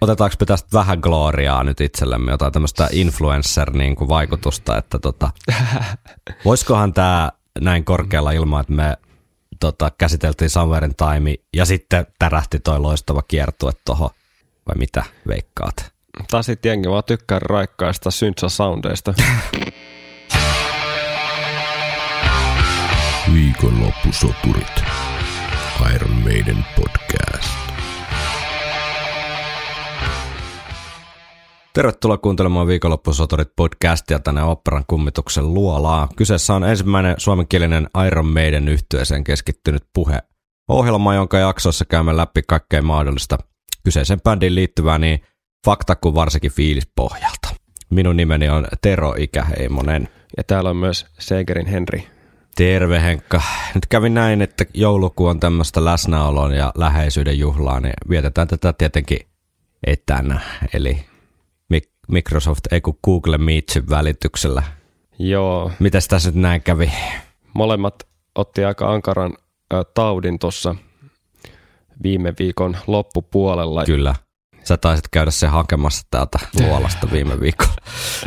otetaanko me tästä vähän gloriaa nyt itsellemme, jotain tämmöistä influencer-vaikutusta, että tota, voisikohan tämä näin korkealla ilman, että me tota, käsiteltiin Summerin Time ja sitten tärähti toi loistava kiertue tuohon, vai mitä veikkaat? Tai sitten jengi vaan tykkää raikkaista syntsa-soundeista. Viikonloppusoturit. Iron Maiden podcast. Tervetuloa kuuntelemaan viikonloppusoturit podcastia tänne operan kummituksen luolaa. Kyseessä on ensimmäinen suomenkielinen Iron Maiden yhtyeeseen keskittynyt puhe. Ohjelma, jonka jaksoissa käymme läpi kaikkea mahdollista kyseisen bändin liittyvää niin fakta kuin varsinkin fiilispohjalta. Minun nimeni on Tero Ikäheimonen. Ja täällä on myös Segerin Henri. Terve Henkka. Nyt kävi näin, että jouluku on tämmöistä läsnäolon ja läheisyyden juhlaa, niin vietetään tätä tietenkin etänä, eli Microsoft, ei kun Google Meetsin välityksellä. Joo. Mitäs tässä nyt näin kävi? Molemmat otti aika ankaran ä, taudin tuossa viime viikon loppupuolella. Kyllä. Sä taisit käydä se hakemassa täältä luolasta viime viikolla.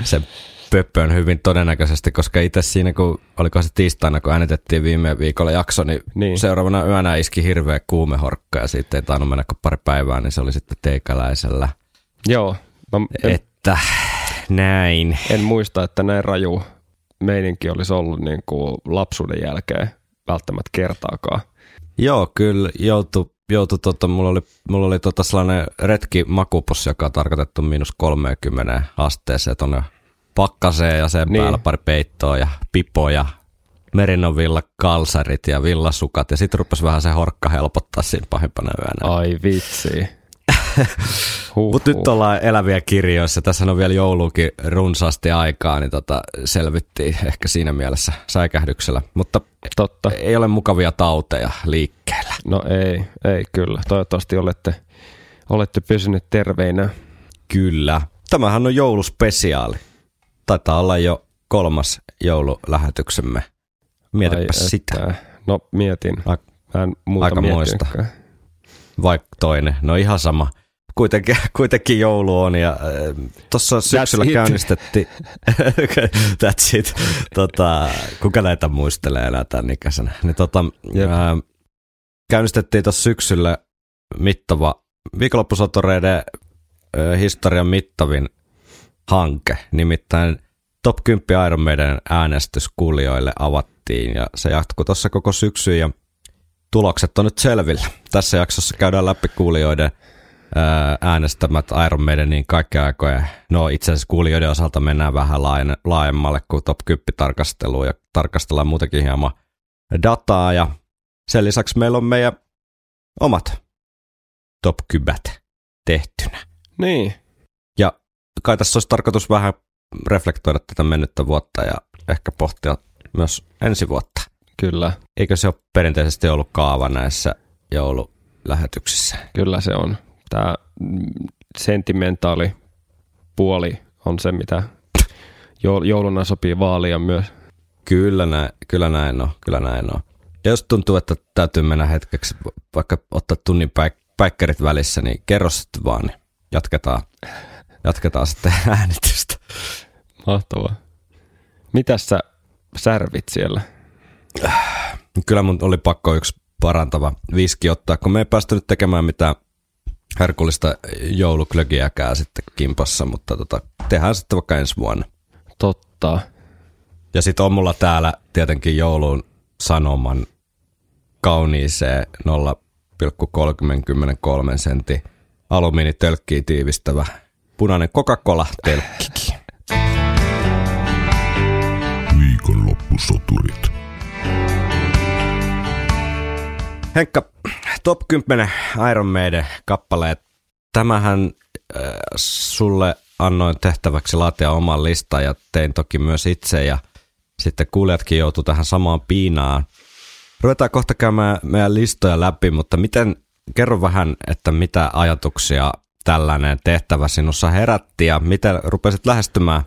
Sen pöppön hyvin todennäköisesti, koska itse siinä, kun oliko se tiistaina, kun äänitettiin viime viikolla jakso, niin, niin. seuraavana yönä iski hirveä kuumehorkka ja siitä ei tainnut mennä kuin pari päivää, niin se oli sitten teikäläisellä. Joo. Mä en, Että näin. en muista, että näin raju meininki olisi ollut niin kuin lapsuuden jälkeen välttämättä kertaakaan. Joo, kyllä joutu, joutu tota, mulla oli, mulla oli tota sellainen retki makupussi, joka on tarkoitettu miinus 30 asteeseen tuonne pakkaseen ja sen Niin. niin. päällä pari peittoa ja pipoja, merinovilla kalsarit ja villasukat ja sitten rupesi vähän se horkka helpottaa siinä pahimpana yönä. Ai vitsi. Huh, Mutta nyt ollaan eläviä kirjoissa, tässä on vielä joulukin runsaasti aikaa, niin tota, selvittiin ehkä siinä mielessä säikähdyksellä. Mutta Totta. ei ole mukavia tauteja liikkeellä. No ei, ei kyllä. Toivottavasti olette, olette pysyneet terveinä. Kyllä. Tämähän on jouluspesiaali. Taitaa olla jo kolmas joululähetyksemme. Mietipä Ai sitä. että. No mietin. Mä en muuta aika miettinytkään. Vaikka toinen. No ihan sama. Kuitenkin, kuitenkin joulu on ja äh, tuossa syksyllä it. käynnistettiin, that's it, tota, kuka näitä muistelee enää tämän ikäisenä, niin tota, Jep. ää, käynnistettiin tuossa syksyllä mittava viikonloppusotoreiden ää, historian mittavin hanke, nimittäin Top 10 Iron Maiden äänestys kuulijoille avattiin ja se jatkuu tuossa koko syksyn ja tulokset on nyt selvillä. Tässä jaksossa käydään läpi kuulijoiden äänestämät Iron Maidenin kaikkea aikoja. No itse asiassa kuulijoiden osalta mennään vähän laajemmalle kuin top 10 tarkasteluun ja tarkastellaan muutenkin hieman dataa ja sen lisäksi meillä on meidän omat top 10 tehtynä. Niin. Ja kai tässä olisi tarkoitus vähän reflektoida tätä mennyttä vuotta ja ehkä pohtia myös ensi vuotta. Kyllä, Eikö se ole perinteisesti ollut kaava näissä joululähetyksissä? kyllä se on. Tämä sentimentaali puoli on se, mitä joul- jouluna sopii vaalia myös. Kyllä näin, kyllä näin on, kyllä näin on. Ja jos tuntuu, että täytyy mennä hetkeksi, vaikka ottaa tunnin päik- päikkärit välissä, niin kerro sitten vaan, niin jatketaan, jatketaan sitten äänitystä. Mahtavaa. Mitäs sä särvit siellä? Kyllä mun oli pakko yksi parantava viski ottaa, kun me ei päästy nyt tekemään mitään herkullista jouluklögiäkään sitten kimpassa, mutta tota, tehdään sitten vaikka ensi vuonna. Totta. Ja sitten on mulla täällä tietenkin joulun sanoman kauniiseen 0,33 sentti alumiinitölkkiä tiivistävä punainen Coca-Cola-tölkkikin. Viikonloppusoturit. Henkka, top 10 Iron Maiden kappaleet. Tämähän äh, sulle annoin tehtäväksi laatia oman listan ja tein toki myös itse ja sitten kuulijatkin joutu tähän samaan piinaan. Ruvetaan kohta käymään meidän listoja läpi, mutta miten, kerro vähän, että mitä ajatuksia tällainen tehtävä sinussa herätti ja miten rupesit lähestymään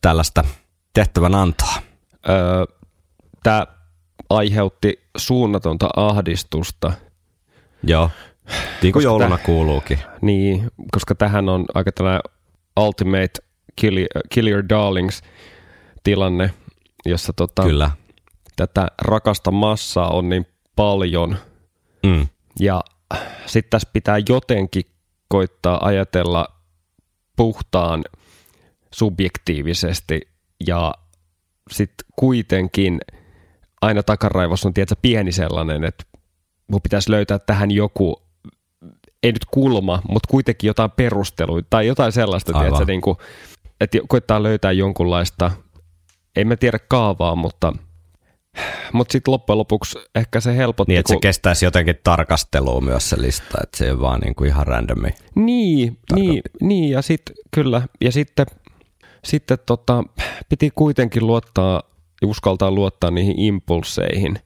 tällaista tehtävän antoa? Öö, Tämä aiheutti suunnatonta ahdistusta, Joo, Niin kuin jouluna tää- kuuluukin. Niin, koska tähän on aika tällainen ultimate kill, kill your darlings tilanne, jossa tota, Kyllä. tätä rakasta massaa on niin paljon Mm. ja sitten tässä pitää jotenkin koittaa ajatella puhtaan subjektiivisesti ja sitten kuitenkin aina takaraivossa on tietysti pieni sellainen, että mun pitäisi löytää tähän joku, ei nyt kulma, mutta kuitenkin jotain perusteluita tai jotain sellaista, Aivan. tiedätkö, niin kuin, että koittaa löytää jonkunlaista, en mä tiedä kaavaa, mutta, mutta sitten loppujen lopuksi ehkä se helpotti, Niin, että se kun- kestäisi jotenkin tarkastelua myös se lista, että se ei ole vaan niin kuin ihan randomi. Niin, niin, niin ja sitten kyllä, ja sitten, sitten tota, piti kuitenkin luottaa, uskaltaa luottaa niihin impulseihin.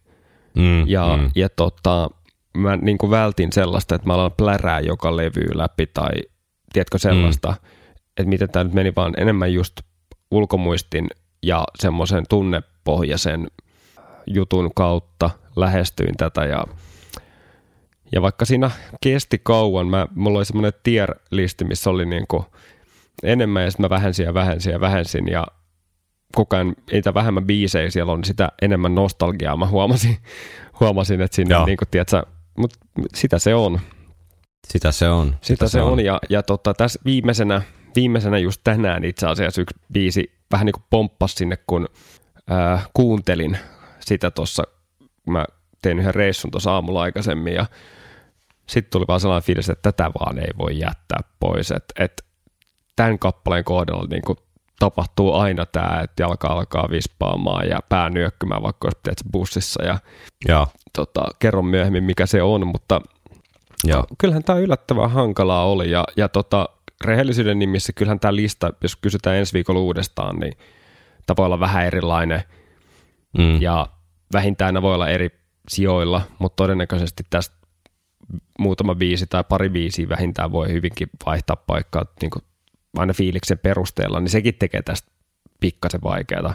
Mm, Ja, mm. ja tota, mä niin kuin vältin sellaista, että mä alan plärää joka levy läpi tai tiedätkö sellaista, mm. että miten tämä nyt meni vaan enemmän just ulkomuistin ja semmoisen tunnepohjaisen jutun kautta lähestyin tätä ja ja vaikka siinä kesti kauan, mä, mulla oli semmoinen tier-listi, missä oli niinku enemmän ja sitten mä vähensin ja vähensin ja vähensin ja koko ajan mitä vähemmän biisejä siellä on, niin sitä enemmän nostalgiaa mä huomasin, huomasin että sinne Joo. niinku, tiedätkö, mut sitä se on. Sitä se on. Sitä se on. Ja, ja tota, tässä viimeisenä, viimeisenä just tänään itse asiassa yksi biisi vähän niin kuin pomppasi sinne, kun ää, kuuntelin sitä tuossa, mä tein yhden reissun tuossa aamulla aikaisemmin ja sitten tuli vaan sellainen fiilis, että tätä vaan ei voi jättää pois. Että et tämän kappaleen kohdalla niin kuin tapahtuu aina tämä, että jalka alkaa vispaamaan ja pää nyökkymään, vaikka olisi bussissa ja Joo, tota, kerron myöhemmin mikä se on, mutta joo. kyllähän tämä yllättävän hankalaa oli ja, ja tota, rehellisyyden nimissä kyllähän tämä lista, jos kysytään ensi viikolla uudestaan, niin tämä voi olla vähän erilainen Mm. ja vähintään ne voi olla eri sijoilla, mutta todennäköisesti tästä muutama biisi tai pari biisiä vähintään voi hyvinkin vaihtaa paikkaa niin kuin aina fiiliksen perusteella, niin sekin tekee tästä pikkasen vaikeaa.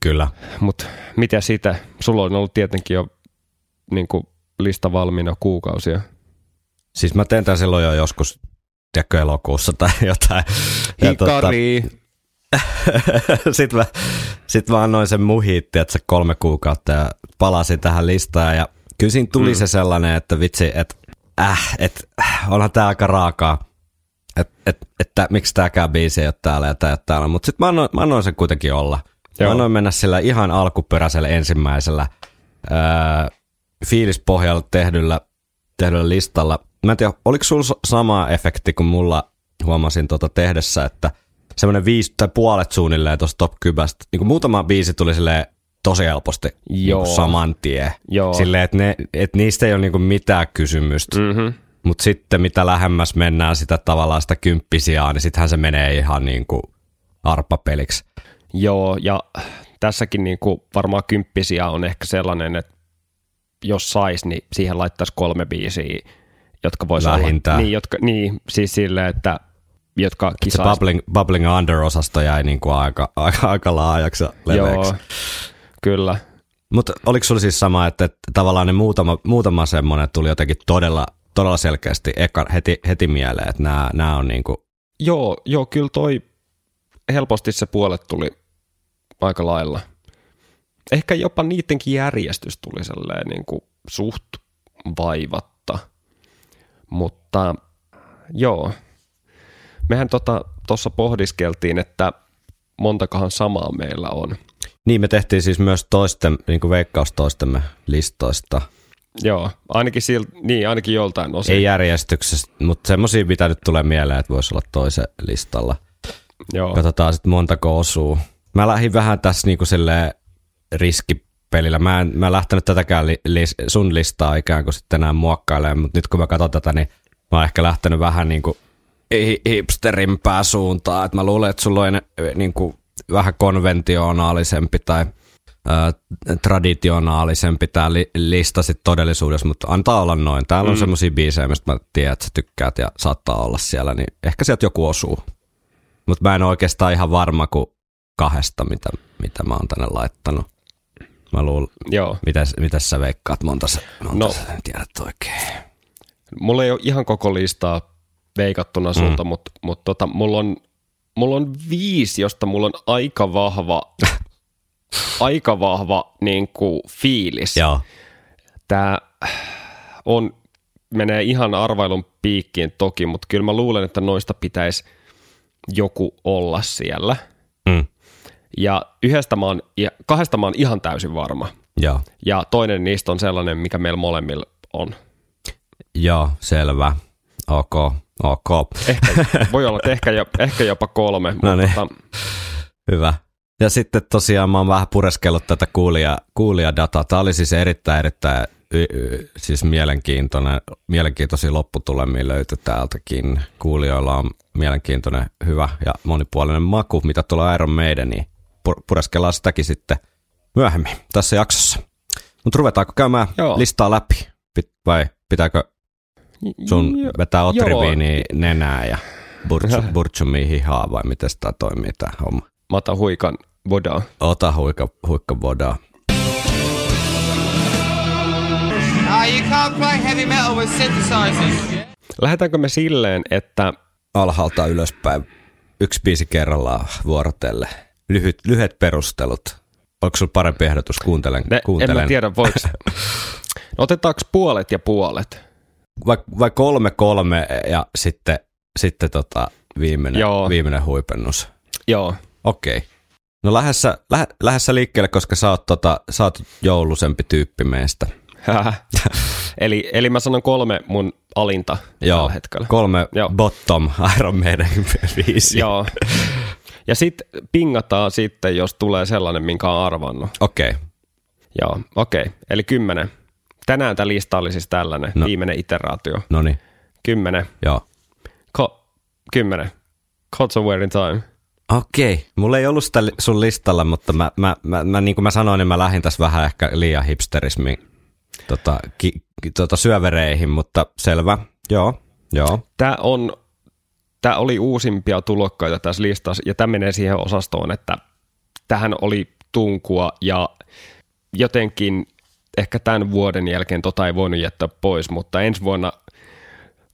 Kyllä. Mutta mitä sitä? Sulla on ollut tietenkin jo niin kuin lista valmiina kuukausia. Siis mä teen tän silloin jo joskus, tiedätkö, elokuussa tai jotain. Ja tota, Hikari! sitten mä, sit mä annoin sen muhiitti, että se kolme kuukautta ja palasin tähän listaan ja kyllä siinä tuli mm. se sellainen, että vitsi, että äh, et, äh, onhan tää aika raakaa, että et, et, miksi tääkään biisi ei ole täällä ja ei ole täällä, mutta sitten mä annoin, mä annoin sen kuitenkin olla. Joo. Mä annoin mennä sillä ihan alkuperäisellä ensimmäisellä ää, fiilispohjalla tehdyllä, tehdyllä listalla. Mä en tiedä, oliko sulla sa- sama efekti kuin mulla huomasin tuota tehdessä, että semmoinen viisi tai puolet suunnilleen tuosta top kybästä, niin kuin muutama biisi tuli silleen tosi helposti niin Joo. kuin saman tien. Joo. Silleen, että, ne, että niistä ei ole niin mitään kysymystä. Mm. Mm-hmm. Mutta sitten mitä lähemmäs mennään sitä tavallaan sitä kymppisiaa, niin sittenhän se menee ihan niin kuin arpapeliksi. Joo, ja tässäkin niin kuin varmaan kymppisiä on ehkä sellainen, että jos sais, niin siihen laittaisi kolme biisiä, jotka voisi olla. Niin, jotka, niin, siis silleen, että jotka Se kisais. bubbling, bubbling Under-osasto jäi niin kuin aika, aika, aika laajaksi ja leveäksi. Joo, kyllä. Mutta oliko sulla siis sama, että, että tavallaan ne muutama, muutama semmoinen tuli jotenkin todella, todella selkeästi eka, heti, heti mieleen, että nämä, nämä on niin kuin, Joo, joo, kyllä toi helposti se puolet tuli aika lailla. Ehkä jopa niidenkin järjestys tuli sellainen niin kuin suht vaivatta. Mutta joo, mehän tuossa tota, pohdiskeltiin, että montakohan samaa meillä on. niin me tehtiin siis myös toisten, niin kuin veikkaus toistemme listoista. Joo, ainakin, sil, niin, ainakin joltain osin. Ei järjestyksessä, mutta semmoisia mitä nyt tulee mieleen, että voisi olla toisen listalla. Joo, Katsotaan sitten montako osuu. Mä lähdin vähän tässä niinku riskipelillä. Mä en, mä en lähtenyt tätäkään li, li, sun listaa ikään kuin sitten enää muokkailemaan, mutta nyt kun mä katson tätä, niin mä oon ehkä lähtenyt vähän niinku hi- hipsterimpää suuntaan. Et mä luulen, että sulla on niinku vähän konventionaalisempi tai traditionaalisempi tämä li, lista sit todellisuudessa, mutta antaa olla noin. Täällä on mm. semmoisia biisejä, mistä mä tiedän, että sä tykkäät ja saattaa olla siellä, niin ehkä sieltä joku osuu. Mutta mä en oikeastaan ihan varma kuin kahdesta, mitä, mitä mä oon tänne laittanut. Mä luulen, joo. mitäs, mitäs sä veikkaat, monta sä, monta No. sä tiedät oikein. mulla ei ole ihan koko listaa veikattuna sulta, mm. mutta mut tota, mulla, on, mulla on viisi, josta mulla on aika vahva, aika vahva niin kuin, fiilis. Joo. Tämä on, menee ihan arvailun piikkiin toki, mutta kyllä mä luulen, että noista pitäisi joku olla siellä. Mm. Ja yhdestä mä oon, ja kahdesta mä oon ihan täysin varma. Joo. Ja toinen niistä on sellainen, mikä meillä molemmilla on. Joo, selvä. Ok, ok. Ehkä, voi olla, että ehkä, jo, ehkä jopa kolme. No niin. Mutta, Hyvä. Ja sitten tosiaan mä oon vähän pureskellut tätä kuulija, kuulijadataa. Tämä oli siis erittäin, erittäin y, y, siis mielenkiintoinen, mielenkiintoisia lopputulemia löytyi täältäkin. Kuulijoilla on mielenkiintoinen, hyvä ja monipuolinen maku, mitä tulee Iron Maideniin. Pur- pureskellaan sitäkin sitten myöhemmin tässä jaksossa. Mutta ruvetaanko käymään Joo. listaa läpi? Pit- vai pitääkö sun vetää otriviiniä joo. nenää ja burtsu, burtsumia hihaa vai miten tämä toimii tämä homma? Mä otan huikan vodaa. Ota huikka, huikka vodaa. Ah. Lähdetäänkö me silleen, että Alhaalta ylöspäin, yksi biisi kerrallaan vuorotelle. Lyhyt, lyhyet perustelut. Onko sulla parempi ehdotus? Kuuntelen. ne, en kuuntelen. mä tiedä voiko, no, otetaanko puolet ja puolet? Vai, vai kolme kolme ja sitten, sitten tota viimeinen, Joo. viimeinen huipennus. Joo, Okei. No lähdessä, lähe, lähdessä liikkeelle, koska sä oot, tota, sä oot joulusempi tyyppi meistä. eli, eli mä sanon kolme mun alinta tällä hetkellä. kolme Joo. bottom Iron Maiden viisi. Joo. Ja sitten pingataan sitten, jos tulee sellainen, minkä on arvannut. Okei, okay. Joo, okei. Okay. Eli kymmenen. Tänään tämä lista oli siis tällainen, No. viimeinen iteraatio. no niin, Kymmenen. joo. Ko- kymmenen. Somewhere in time. Okei, mulla ei ollut sitä li- sun listalla, mutta mä, mä, mä, mä niin kuin mä sanoin, niin mä lähdin tässä vähän ehkä liian hipsterismiin tota, ki, ki, tota syövereihin, mutta selvä, joo, joo, Tämä on, tämä oli uusimpia tulokkaita tässä listassa, ja tämä menee siihen osastoon, että tähän oli tunkua, ja jotenkin ehkä tämän vuoden jälkeen tota ei voinut jättää pois, mutta ensi vuonna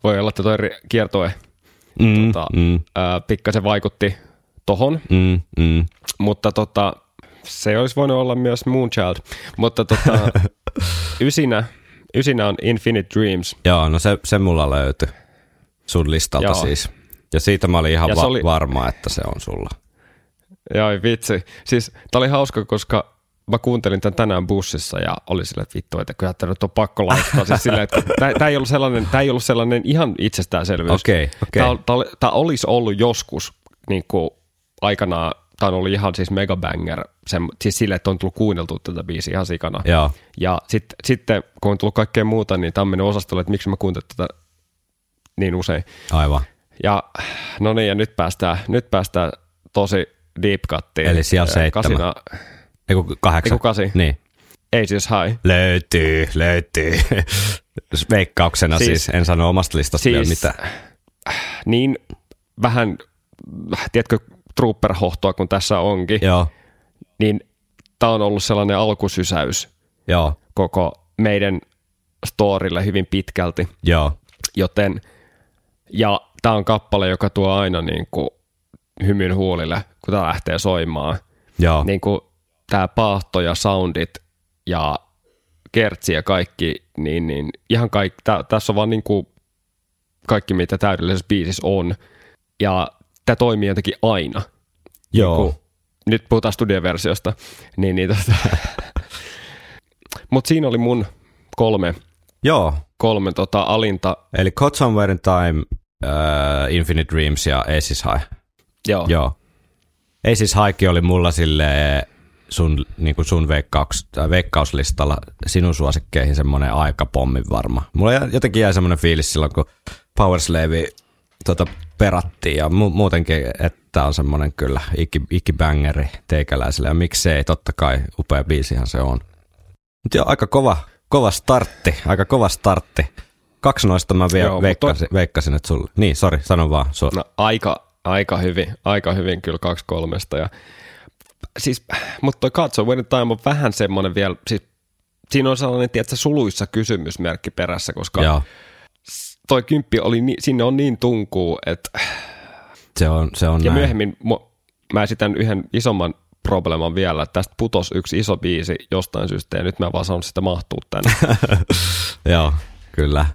voi olla, että toi kiertoe mm, tota, mm, ää, pikkasen vaikutti tohon, mm, mm. mutta tota, se olisi voinut olla myös Moonchild. Mutta tota, ysinä, ysinä on Infinite Dreams. joo, no se, se mulla löytyi sun listalta Joo. siis. Ja siitä mä olin ihan Ja va- oli- varma, että se on sulla. Jai vitsi. Siis tää oli hauska, koska mä kuuntelin tämän tänään bussissa ja oli silleen, että vittu, että kyllä tämä nyt on pakko laittaa. Siis silleen, että tää, tää, ei ollut sellainen, tää ei ollut sellainen ihan itsestäänselvyys. Okei, okei. Tää, tää, oli- tää olisi ollut joskus niin kuin aikanaan, tämä oli ihan siis megabanger, sen, siis silleen, että on tullut kuunneltu tätä biisiä ihan sikana. Ja sit, sitten kun on tullut kaikkea muuta, niin tämä on mennyt osastolle, että miksi mä kuuntelen tätä niin usein. aivan. Ja no niin, ja nyt päästään, nyt päästään tosi deep cuttiin. Eli siellä seitsemän. Kasina, Eiku kahdeksan. Eiku kasi. Niin. Ages High. Löytyy, löytyy. Veikkauksena siis, Siis- siis en sano omasta listasta siis, vielä siis- mitään. Niin vähän, tiedätkö, trooper-hohtoa kun tässä onkin, Joo, niin tämä on ollut sellainen alkusysäys joo, koko meidän storille hyvin pitkälti. joo. Joten, ja tämä on kappale, joka tuo aina niin kuin hymyn huulille, kun tämä lähtee soimaan. Joo, Niin kuin tämä paahto ja soundit ja kertsi ja kaikki, niin, niin ihan kaikki, tä, tässä on vaan niin kuin kaikki, mitä täydellisessä biisissä on. Ja tämä toimii jotenkin aina. joo. Kun, nyt puhutaan studioversiosta. Niin, niin tota. Mutta siinä oli mun kolme, joo. kolme tota alinta. Eli Caught Somewhere in Time, uh, Infinite Dreams ja Aces High. Joo. Joo. Aces Highkin oli mulla sille sun, niin kuin sun veikkauks, tai veikkauslistalla sinun suosikkeihin semmoinen aikapommi varma. Mulla jotenkin jäi semmoinen fiilis silloin, kun Power Slave tota, perattiin ja mu- muutenkin, että on semmoinen kyllä iki, ikibangeri teikäläiselle ja miksei, totta kai upea biisihän se on. Mutta joo, aika kova, kova startti, aika kova startti. Kaksi noista mä vielä Joo, mutta- veikkasin, veikkasin, että sulle. Niin, sori, sano vaan. Su- No, aika, aika hyvin, aika hyvin kyllä kaksi kolmesta. Ja, siis, mutta toi Katso When Time on vähän semmoinen vielä, siis siinä on sellainen, tiedätkö, suluissa kysymysmerkki perässä, koska Joo, toi kymppi oli, ni, sinne on niin tunkuu, että Se on, se on ja näin. myöhemmin mu- mä esitän yhden isomman probleman vielä, että tästä putos yksi iso biisi jostain syystä ja nyt mä en vaan saanut sitä mahtuu tänne. Joo, kyllä.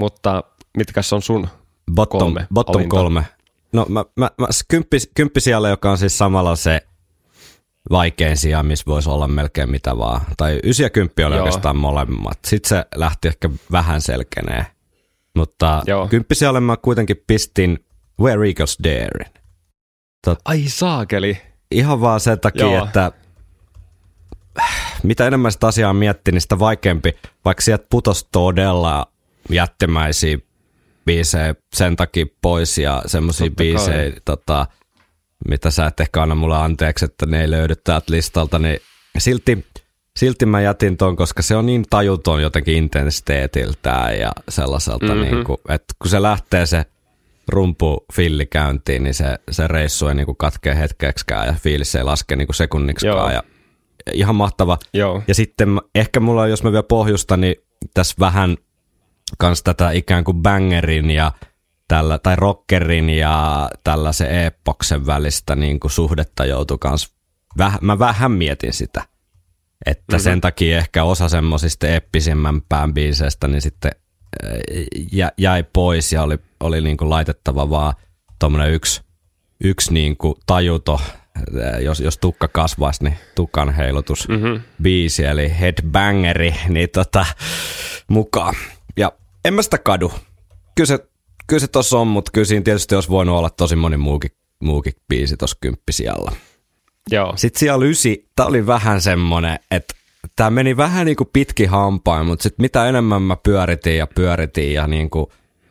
Mutta mitkäs on sun Bottom kolme bottom alinta? kolme. No mä, mä, mä kymppi, kymppi siellä, joka on siis samalla se vaikein sija, missä voisi olla melkein mitä vaan. Tai ysi ja kymppi oli Joo. oikeastaan molemmat. Sitten se lähti ehkä vähän selkenee. Mutta Joo. kymppi siellä mä kuitenkin pistin Where Eagles Daring. Ai saakeli. Ihan vaan sen takia, Joo. että mitä enemmän sitä asiaa miettii, niin sitä vaikeampi, vaikka sieltä putos todella jättimäisiä biisejä sen takia pois ja semmoisia kai. biisejä, tota, mitä sä et ehkä anna mulle anteeksi, että ne ei löydy täältä listalta, niin silti, silti mä jätin ton, koska se on niin tajuton jotenkin intensiteetiltään ja sellaiselta, Mhm. mm-hmm. niin kuin, että kun se lähtee se rumpu filli käyntiin, niin se, se reissu ei niin kuin katkee hetkeksikään ja fiilis ei laske niin kuin sekunniksikaan. Joo. Ja ihan mahtava. Joo. Ja sitten ehkä mulla, on, jos mä vielä pohjustan, niin tässä vähän kans tätä ikään kuin bangerin ja tällä, tai rockerin ja tällaisen epoksen välistä niin kuin suhdetta joutui kans, väh, mä vähän mietin sitä. Että mm-hmm. sen takia ehkä osa semmosista eppisimmän pään biiseistä niin sitten äh, jä, jäi pois ja oli, oli niin kuin laitettava vaan tuommoinen yksi, yksi niin kuin tajuto, äh, jos, jos tukka kasvaisi, niin tukan heilutus mm-hmm. biisi, eli headbangeri, niin tota, mukaan. Ja en mä sitä kadu. Kyllä se, kyllä se tossa on, mutta kyllä siinä tietysti olisi voinut olla tosi moni muukin, muukin biisi tuossa kymppisialla. Joo. Sitten siellä ysi, tää oli vähän semmonen, että tämä meni vähän niin kuin pitki hampain, mutta sitten mitä enemmän mä pyöritin ja pyöritin ja niin kuin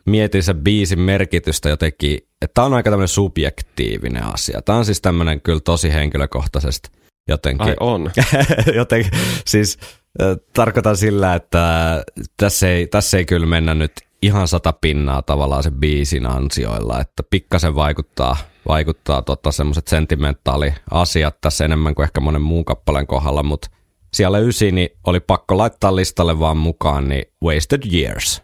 mietin sen biisin merkitystä jotenkin, että tämä on aika tämmöinen subjektiivinen asia. Tämä on siis tämmöinen kyllä tosi henkilökohtaisesti jotenkin. Ai on. joten siis äh, tarkoitan sillä, että tässä ei, tässä ei kyllä mennä nyt ihan sata pinnaa tavallaan sen biisin ansioilla, että pikkasen vaikuttaa, vaikuttaa tota semmoiset sentimentaaliasiat tässä enemmän kuin ehkä monen muun kappaleen kohdalla, mutta siellä ysi niin oli pakko laittaa listalle vaan mukaan, niin Wasted Years.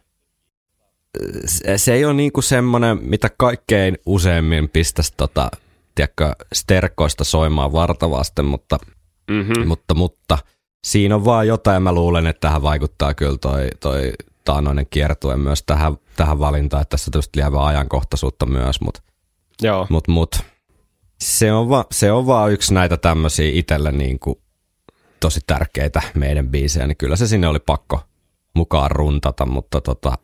Se, ei ole niinku semmoinen, mitä kaikkein useimmin pistäisi tota, tiedätkö, sterkoista soimaan vartavasten, mutta Mm-hmm. mutta, mutta siinä on vaan jotain, mä luulen, että tähän vaikuttaa kyllä toi, toi taanoinen kiertue myös tähän, tähän valintaan, että tässä on tietysti lievää ajankohtaisuutta myös, mutta Joo. mut, mut, se, on va, se on vaan yksi näitä tämmöisiä itselle niin kuin tosi tärkeitä meidän biisejä, niin kyllä se sinne oli pakko mukaan runtata, mutta tota,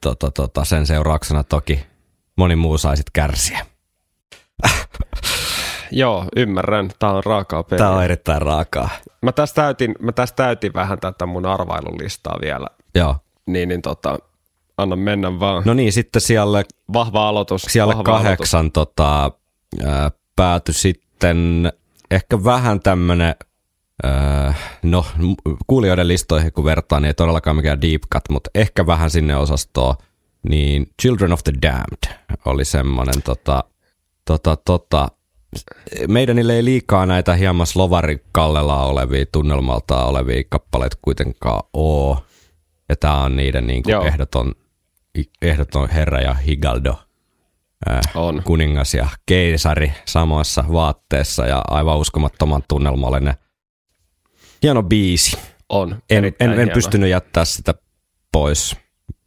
tota, tota, sen seurauksena toki moni muu sai sit kärsiä. Joo, ymmärrän. Tää on raakaa peliä. Tämä on erittäin raakaa. Mä tässä täytin, mä tässä täytin vähän tätä mun arvailulistaa vielä. Joo. Niin, niin tota, anna mennä vaan. No niin, sitten siellä Vahva aloitus. siellä vahva kahdeksan tota, ää, päätyi sitten ehkä vähän tämmönen, ää, no kuulijoiden listoihin kun vertaa, niin ei todellakaan mikään deep cut, mutta ehkä vähän sinne osastoon, niin Children of the Damned oli semmonen tota, tota, tota, meidänille ei liikaa näitä hieman slovarin kallella olevia, tunnelmalta olevia kappaleita kuitenkaan oo. Ja tää on niiden niin Joo. ehdoton, ehdoton herra ja higaldo On. kuningas ja keisari samassa vaatteessa ja aivan uskomattoman tunnelmallinen. Hieno biisi. On. En, en, en hieno. pystynyt jättää sitä pois.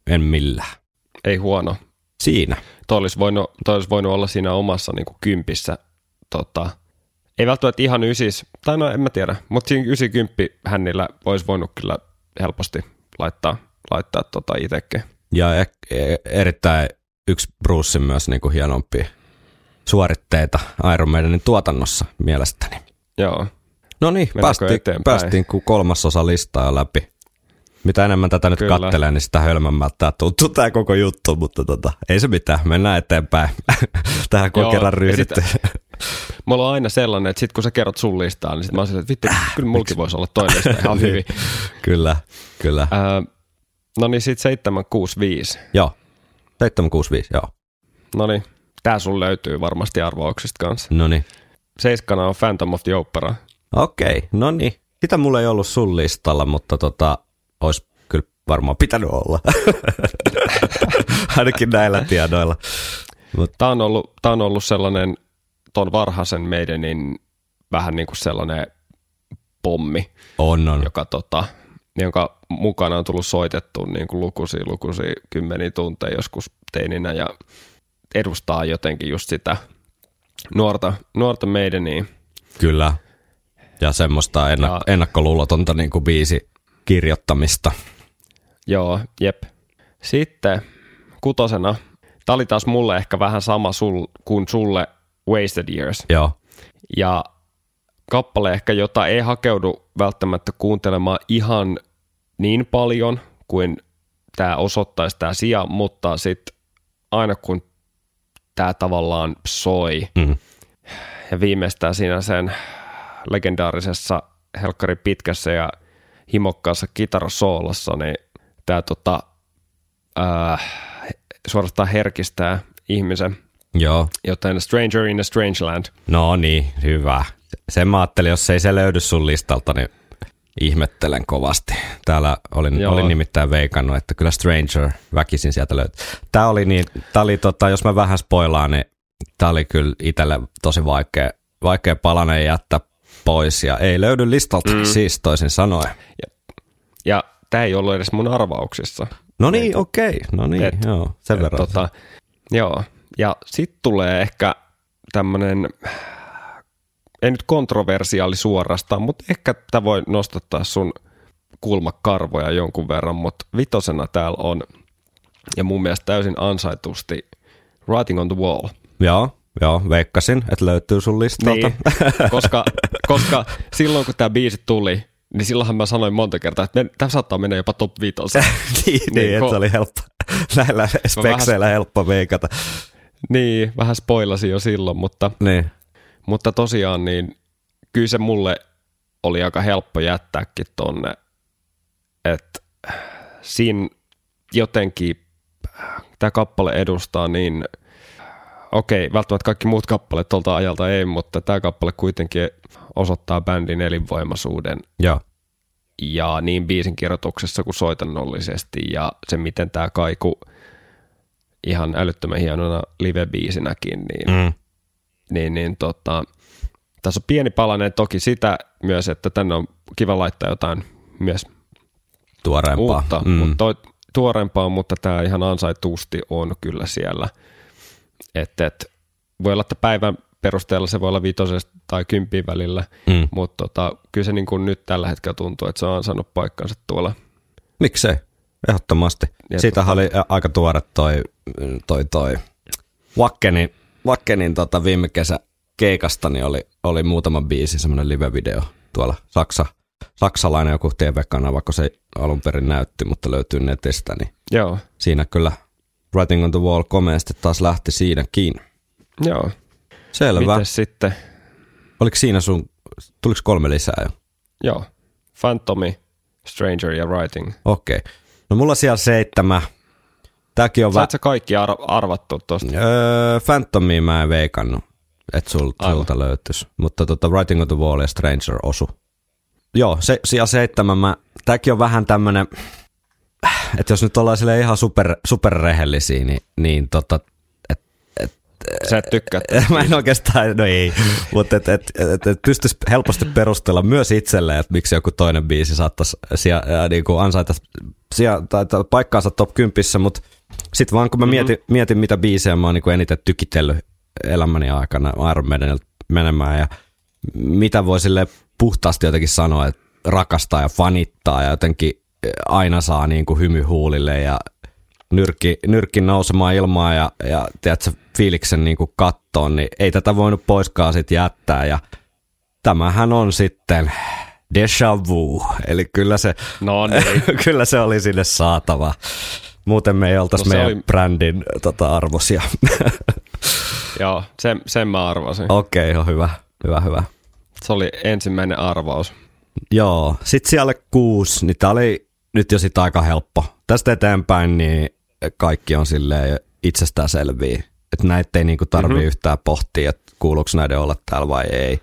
En millään. Ei huono. Siinä. Toi olisi voinut, toi olisi voinut olla siinä omassa niin kuin kympissä. Tota, ei välttämättä ihan ysis, tai no en mä tiedä, mutta siinä 90 hännillä olisi voinut kyllä helposti laittaa, laittaa tota itsekin. Ja e- e- erittäin yksi Brucein myös niin kuin hienompia suoritteita Iron Maidenin tuotannossa mielestäni. Joo. No niin, päästiin, eteenpäin? päästiin kuin kolmasosa listaa läpi. Mitä enemmän tätä nyt Kyllä. kattelee, niin sitä hölmömmältä tää tuntuu tämä koko juttu, mutta tota, ei se mitään, mennään eteenpäin. Tähän kun Joo, kerran ryhdytty. Mulla on aina sellainen, että sit kun sä kerrot sun listaa, niin sit mä oon että vittu, kyllä mulki voisi olla toinen lista ihan Niin. hyvin. kyllä, kyllä. No niin, sit 765. Joo, 765, joo. No niin, tää sun löytyy varmasti arvauksista kanssa. No niin. Seiskana on Phantom of the Opera. Okei, no niin. Sitä mulla ei ollut sun listalla, mutta tota, olisi kyllä varmaan pitänyt olla. Ainakin näillä tiedoilla. Tämä on ollut, tämä on ollut sellainen ton varhaisen meidänin vähän niin kuin sellainen pommi, On, on. joka tota, jonka mukana on tullut soitettu niin kuin lukuisia, lukuisia kymmeniä tunteja joskus teininä ja edustaa jotenkin just sitä nuorta, nuorta meidäniä. Kyllä. Ja semmoista ennak- Ja- ennakkoluulotonta niin kuin biisi kirjoittamista. Joo, jep. Sitten kutosena, tämä oli taas mulle ehkä vähän sama sul, kuin sulle Wasted Years. Joo. Ja kappale ehkä, jota ei hakeudu välttämättä kuuntelemaan ihan niin paljon kuin tämä osoittaisi tämä sija, mutta sitten aina kun tämä tavallaan soi Mm. ja viimeistään siinä sen legendaarisessa Helkkari pitkässä ja himokkaassa kitarasoolossa, niin tämä tota, ää, suorastaan herkistää ihmisen, Joo. joten Stranger in a Strange Land. No niin, hyvä. Sen mä ajattelin, jos ei se löydy sun listalta, niin ihmettelen kovasti. Täällä olin, Joo. olin nimittäin veikannut, että kyllä Stranger väkisin sieltä löytyy. Tää oli niin, tää oli tota, jos mä vähän spoilaan, niin tää oli kyllä itselle tosi vaikea, vaikea palanen jättää pois ja ei löydy listalta, mm. siis toisin sanoen. Ja tämä ei ollut edes mun arvauksissa. No niin, okei, okay. no niin, Et- joo, sen verran. Tota, joo, ja sitten tulee ehkä tämmöinen, ei nyt kontroversiaali suorastaan, mutta ehkä tämä voi nostattaa sun kulmakarvoja jonkun verran, mutta vitosena täällä on, ja mun mielestä täysin ansaitusti, Writing on the Wall. Joo, joo, veikkasin, että löytyy sun listalta. Niin, koska, koska silloin kun tämä biisi tuli, niin silloinhan mä sanoin monta kertaa, että tämä saattaa mennä jopa top 5. niin, niin, Niin, että ko- se oli helppo, näillä spekseillä helppo veikata. niin, vähän spoilasin jo silloin, mutta Niin, Mutta tosiaan niin kyllä se mulle oli aika helppo jättääkin tonne, että siinä jotenkin tämä kappale edustaa niin, okei, välttämättä kaikki muut kappaleet tuolta ajalta ei, mutta tämä kappale kuitenkin osoittaa bändin elinvoimaisuuden joo. ja niin biisin kirjoituksessa kuin soitannollisesti ja se miten tämä kaiku ihan älyttömän hienona live-biisinäkin, niin Mm. Niin, niin tota, tässä on pieni palanen toki sitä myös, että tänne on kiva laittaa jotain myös Tuoreempaa. uutta, mm. mutta toi, tuorempaa, mutta tämä ihan ansaitusti on kyllä siellä. Että et, voi olla, että päivän perusteella se voi olla viitosesta tai kymppiin välillä, Mm. mutta tota, kyllä se niin kuin nyt tällä hetkellä tuntuu, että se on ansainnut paikkansa tuolla. Miksei? Ehdottomasti. Ja Siitähän tota- oli aika tuore toi, toi, toi Vakkenin, Vakkenin tota viime kesä keikasta, niin oli, oli muutama biisi, semmoinen live-video tuolla Saksa, saksalainen joku TV-kanava, kun se alun perin näytti, mutta löytyy netistä, niin Joo, siinä kyllä Writing on the Wall komeasti taas lähti siinäkin. joo. Selvä. Mites sitten? Oliko siinä sun, tuliko kolme lisää jo? Joo, Phantomi, Stranger ja Writing. Okei. No mulla siellä seitsemän. Tääkin on Sait vähän... sä kaikki ar- arvattu tuosta? Öö, Phantomia mä en veikannut, että sul, sulta löytyisi. Mutta tota, Writing on the Wall ja Stranger osu. Joo, se, siellä seitsemän mä, tääkin on vähän tämmönen, että jos nyt ollaan silleen ihan super, superrehellisiä, niin, niin tota, et, Sä et tykkää. mä en oikeastaan, no ei, mutta et, et, et, et pystyisi helposti perustella myös itselleen, että miksi joku toinen biisi saattaisi sija, ää, niinku ansaita sija, tai, tai paikkaansa top 10, mutta sitten vaan kun mä mietin, mm-hmm. mietin, mitä biisejä mä oon niinku eniten tykitellyt elämäni aikana Iron Maidenilta menemään ja mitä voi sille puhtaasti jotenkin sanoa, että rakastaa ja fanittaa ja jotenkin aina saa niinku hymy huulille ja nyrkki, nyrkki nousemaan ilmaan ja, ja tiedätkö, fiiliksen niin kuin kattoon, niin ei tätä voinut poiskaan sit jättää. Ja tämähän on sitten déjà vu, eli kyllä se, No niin. kyllä se oli sinne saatava. Muuten me ei oltaisi No meidän oli- brändin tota, arvosia. Joo, sen, sen mä arvasin. Okei, okay, on hyvä, hyvä, hyvä. Se oli ensimmäinen arvaus. Joo, sitten siellä kuusi, niin tää oli nyt jo sit aika helppo. Tästä eteenpäin niin kaikki on silleen itsestäänselviä, että näitä ei niinku tarvii mm-hmm. yhtään pohtia, että kuuluuko näiden olla täällä vai ei.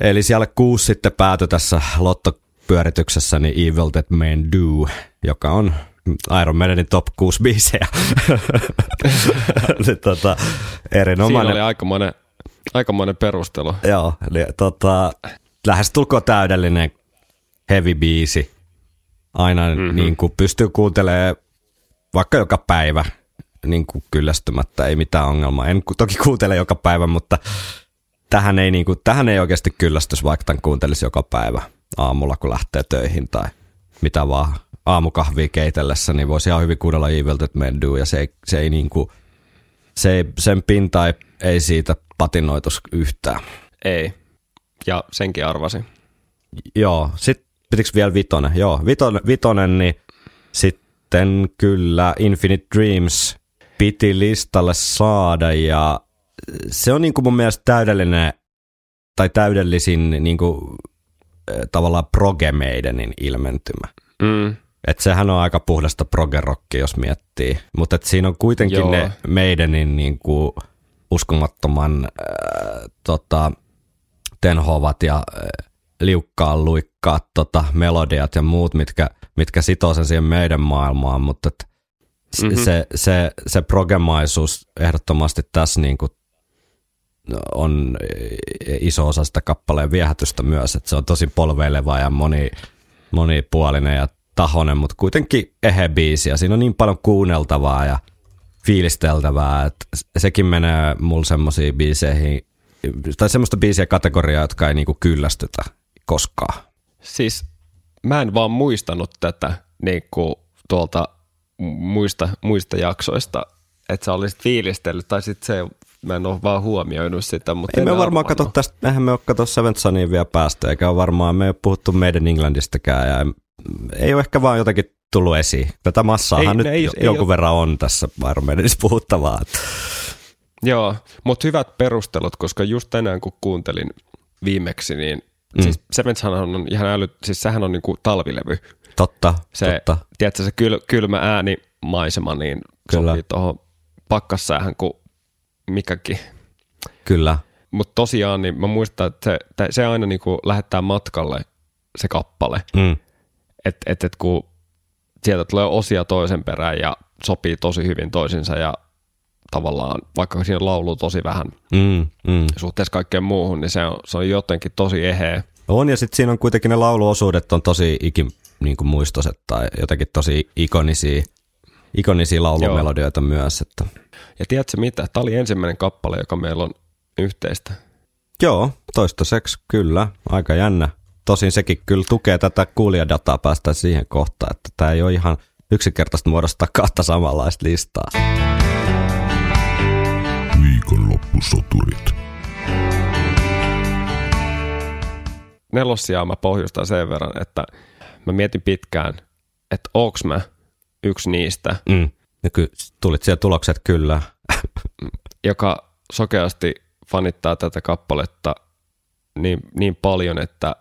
Eli siellä kuusi sitten päätyi tässä lottopyörityksessä niin Evil That Men Do, joka on Iron Maidenin top 6 biisejä. niin, tota, Siinä erinomainen. oli aikamoinen, aikamoinen perustelu. Joo, niin, tota, lähestulkoon täydellinen heavy biisi. Aina mm-hmm. niin kuin pystyy kuuntelemaan vaikka joka päivä niin kuin kyllästymättä, ei mitään ongelmaa. En toki kuuntele joka päivä, mutta tähän ei, niin kuin, tähän ei oikeasti kyllästys, vaikka tämän kuuntelisi joka päivä aamulla, kun lähtee töihin tai mitä vaan aamukahvia keitellessä, niin voisi ihan hyvin kuunnella Evil Dead Men Do, ja se ei, se ei niin kuin, se ei, sen pinta ei, ei siitä patinoitus yhtään. Ei. Ja senkin arvasin. Joo, sitten pitikö vielä vitonen? Joo, vitonen, vitonen niin sitten kyllä Infinite Dreams piti listalle saada ja se on niinku mun mielestä täydellinen tai täydellisin niinku, eh, tavallaan proge Maidenin ilmentymä. Mm. Et sehän on aika puhdasta progerokki, jos miettii. Mutta siinä on kuitenkin Joo. ne Maidenin niinku uskomattoman äh, tota, tenhovat ja äh, liukkaan luikkaat tota, melodiat ja muut, mitkä, mitkä sitoo sen siihen meidän maailmaan, mutta et Mhm. mm-hmm. se, se, se progemaisuus ehdottomasti tässä niinku on iso osa sitä kappaleen viehätystä myös, että se on tosi polveileva ja moni, monipuolinen ja tahonen, mutta kuitenkin ehe biisi ja siinä on niin paljon kuunneltavaa ja fiilisteltävää, että sekin menee mulla semmoisiin biiseihin, tai semmoista biisiä kategoriaa, jotka ei niinku kyllästytä koskaan. Siis mä en vaan muistanut tätä niin kuin tuolta muista, muista jaksoista, että sä olisit fiilistellyt, tai sitten se, mä en ole vaan huomioinut sitä, mutta Ei me varmaan kato tästä, eihän me ole kato Seventh Suniin vielä päästy, eikä ole varmaan, me ei ole puhuttu meidän Englandistäkään, ja ei ole ehkä vaan jotenkin tullut esiin. Tätä massaahan Ei, nyt ei- jo- ei jonkun ole- verran on tässä Iron Maidenissa puhuttavaa. Joo, mutta hyvät perustelut, koska just tänään kun kuuntelin viimeksi, niin mm. siis on ihan äly, siis sehän on niinku talvilevy. Totta, Se, totta. tiedätkö, se kyl, kylmä äänimaisema, niin Kyllä. sopii tuohon pakkassäähän kuin mikäkin. Kyllä. Mutta tosiaan, niin mä muistan, että se, se aina niinku lähettää matkalle se kappale. Mm. Että et, et kun sieltä tulee osia toisen perään ja sopii tosi hyvin toisinsa ja tavallaan, vaikka siinä lauluu tosi vähän Mm, mm. suhteessa kaikkeen muuhun, niin se on, se on jotenkin tosi eheä. On, ja sitten siinä on kuitenkin ne lauluosuudet on tosi iki, niin kuin muistoset tai jotenkin tosi ikonisia, ikonisia laulumelodioita Joo. myös. Että. Ja tiedätkö mitä? Tämä oli ensimmäinen kappale, joka meillä on yhteistä. Joo, toistaiseksi kyllä, aika jännä. Tosin sekin kyllä tukee tätä kuulijadataa päästä siihen kohtaan, että tämä ei ole ihan yksinkertaista muodostaa kahta samanlaista listaa. Viikonloppusoturit. Nelossiaa mä pohjustan sen verran, että mä mietin pitkään, että onks mä yksi niistä, Mm. Ja kyllä tulit siellä tulokset kyllä. joka sokeasti fanittaa tätä kappaletta niin, niin paljon, että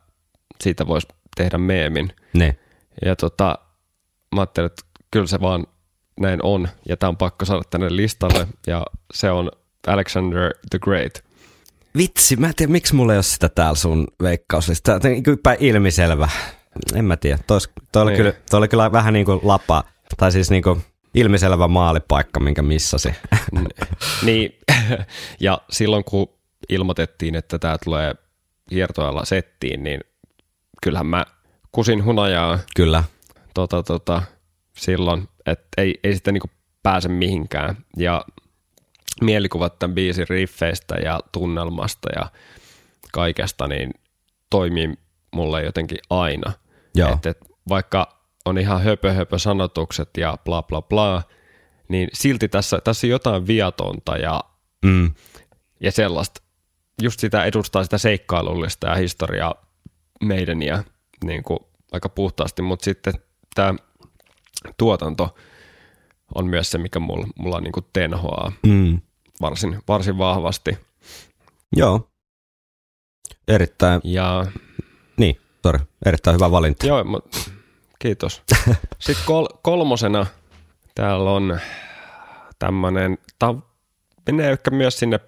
siitä voisi tehdä meemin. ne. Ja tota, mä ajattelin, että kyllä se vaan näin on, ja tämä on pakko saada tänne listalle, ja se on Alexander the Great. Vitsi, mä en tiedä, miksi mulla ei ole sitä täällä sun veikkauslista. Tämä on kyllä päin ilmiselvä. En mä tiedä. Toi, oli, Niin. kyllä, toi oli kyllä vähän niin kuin lapa, tai siis niin kuin ilmiselvä maalipaikka, minkä missasi. Niin, ja silloin kun ilmoitettiin, että tämä tulee kiertoajalla settiin, niin kyllähän mä kusin hunajaa kyllä. tota, tota, silloin, että ei, ei sitten niinku pääse mihinkään. Ja mielikuvat tämän biisin riffeistä ja tunnelmasta ja kaikesta, niin toimii mulle jotenkin aina. Joo. Et, et, vaikka on ihan höpö, höpö sanotukset ja bla bla bla, niin silti tässä, tässä on jotain viatonta ja, Mm. ja sellaista, just sitä edustaa sitä seikkailullista ja historiaa meidän ja niin kuin, aika puhtaasti, mutta sitten tämä tuotanto on myös se, mikä mulla, mulla niin kuin tenhoaa Mm. varsin, varsin vahvasti. Joo. Erittäin, Ja niin, sorry, erittäin hyvä valinta. joo, mut, kiitos. Sitten kol, kolmosena täällä on tämmöinen, tämä menee ehkä myös sinne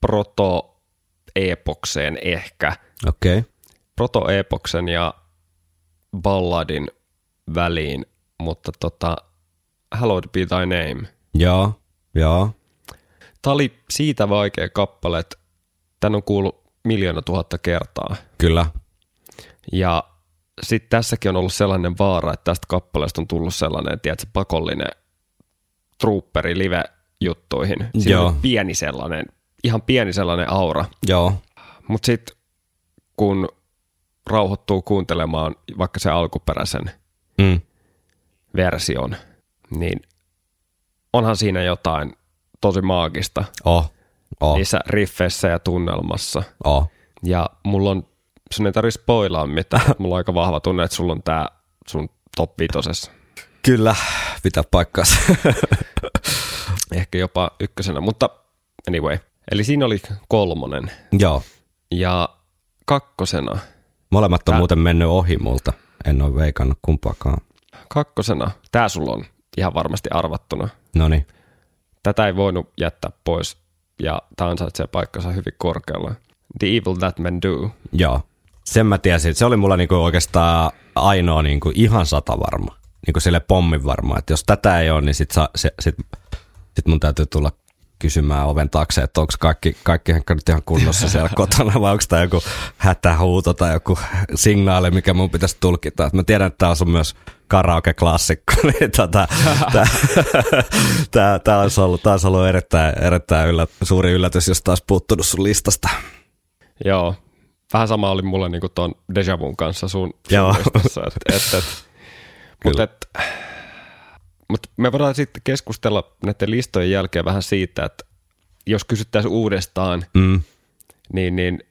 proto-epokseen ehkä. Okei. Okay. proto-epoksen ja balladin väliin, mutta tota, Hallowed be thy name. Joo, joo. Tämä oli siitä vaikea kappale, että tän on kuullut miljoona tuhatta kertaa. Kyllä. Ja sitten tässäkin on ollut sellainen vaara, että tästä kappaleesta on tullut sellainen, tiedätkö, pakollinen trooperi live-juttuihin. Siinä Joo. on pieni sellainen, ihan pieni sellainen aura. Joo. Mutta sitten kun rauhoittuu kuuntelemaan vaikka se alkuperäisen Mm. version, niin onhan siinä jotain tosi maagista Oh. Oh. niissä riffeissä ja tunnelmassa. Oh. Ja mulla on, sun ei tarvitse spoilaa mitään, mulla on aika vahva tunne, että sulla on tää sun top vitosessa. Kyllä, pitää paikkaansa. Ehkä jopa ykkösenä, mutta anyway. Eli siinä oli kolmonen. Joo. Ja kakkosena, Molemmat on Tää- muuten mennyt ohi multa. En ole veikannut kumpaakaan. kakkosena, tää sulla on ihan varmasti arvattuna. No niin. Tätä ei voinut jättää pois ja tämä ansaitsee paikkansa hyvin korkealla. The Evil That Men Do. Joo. Sen mä tiesin. Se oli mulla niinku oikeastaan ainoa niinku ihan sata varma. Niinku sille pommin varma. Että jos tätä ei ole, niin sit, sa, se, sit, sit mun täytyy tulla kysymään oven taakse, että onko kaikki, kaikki nyt ihan kunnossa siellä kotona vai onko tämä joku hätähuuto tai joku signaali, mikä mun pitäisi tulkita. Et mä tiedän, että tämä on myös karaoke-klassikko, niin tota, tämä olisi ollut, tää olisi ollut erittäin, erittäin yllät, suuri yllätys, jos taas puuttunut sun listasta. Joo, vähän sama oli mulla niinku ton Deja Vun kanssa sun, sun et, et, et. Mutta et, mut me voidaan sitten keskustella näiden listojen jälkeen vähän siitä, että jos kysyttäisiin uudestaan, Mm. niin, niin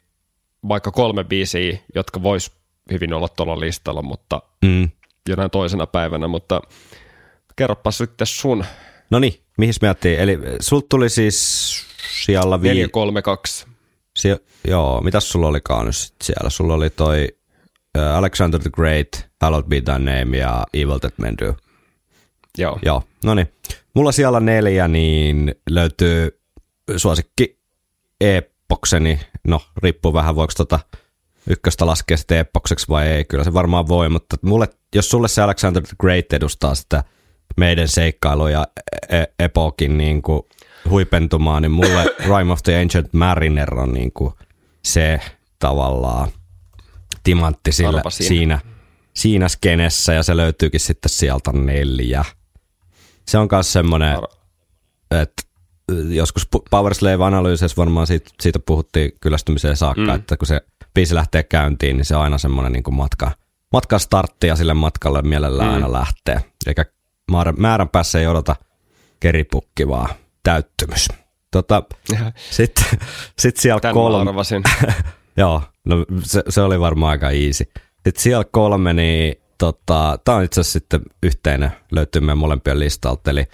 vaikka kolme biisiä, jotka vois hyvin olla tuolla listalla, mutta Mm. jonain toisena päivänä, mutta kerropa sitten sun No niin, mihin me jättiin? Eli sulta tuli siis siellä vi... 432. Sie... Joo, mitäs sulla olikaan nyt sit siellä? Sulla oli toi uh, Alexander the Great, Hallowed be thy name ja Evil That Men Do. Joo. Joo, no niin. Mulla siellä neljä, niin löytyy suosikki Epokseni. No, riippuu vähän, voiko tota ykköstä laskea sitten Epokseksi vai ei. Kyllä se varmaan voi, mutta mulle, jos sulle se Alexander the Great edustaa sitä meidän seikkailu ja e- Epokin niin kuin huipentumaa, niin mulle Rime of the Ancient Mariner on niin kuin se tavallaan timantti sillä, Arvasin. siinä, siinä skenessä ja se löytyykin sitten sieltä neljä. Se on myös semmoinen, että joskus Power Slave-analyysissä varmaan siitä, siitä puhuttiin kyllästymiseen saakka, mm. että kun se biisi lähtee käyntiin, niin se on aina semmoinen niin matka, matka startti ja sille matkalle mielellään mm. aina lähtee. Eikä määrän päässä ei odota keripukki, vaan täyttymys. Tota, sitten sit siellä Tän kolme, arvasin. Joo, no se, se oli varmaan aika easy. Sitten siellä kolme, niin tota, tämä on itse asiassa sitten yhteinen, löytyy meidän molempien listalta, eli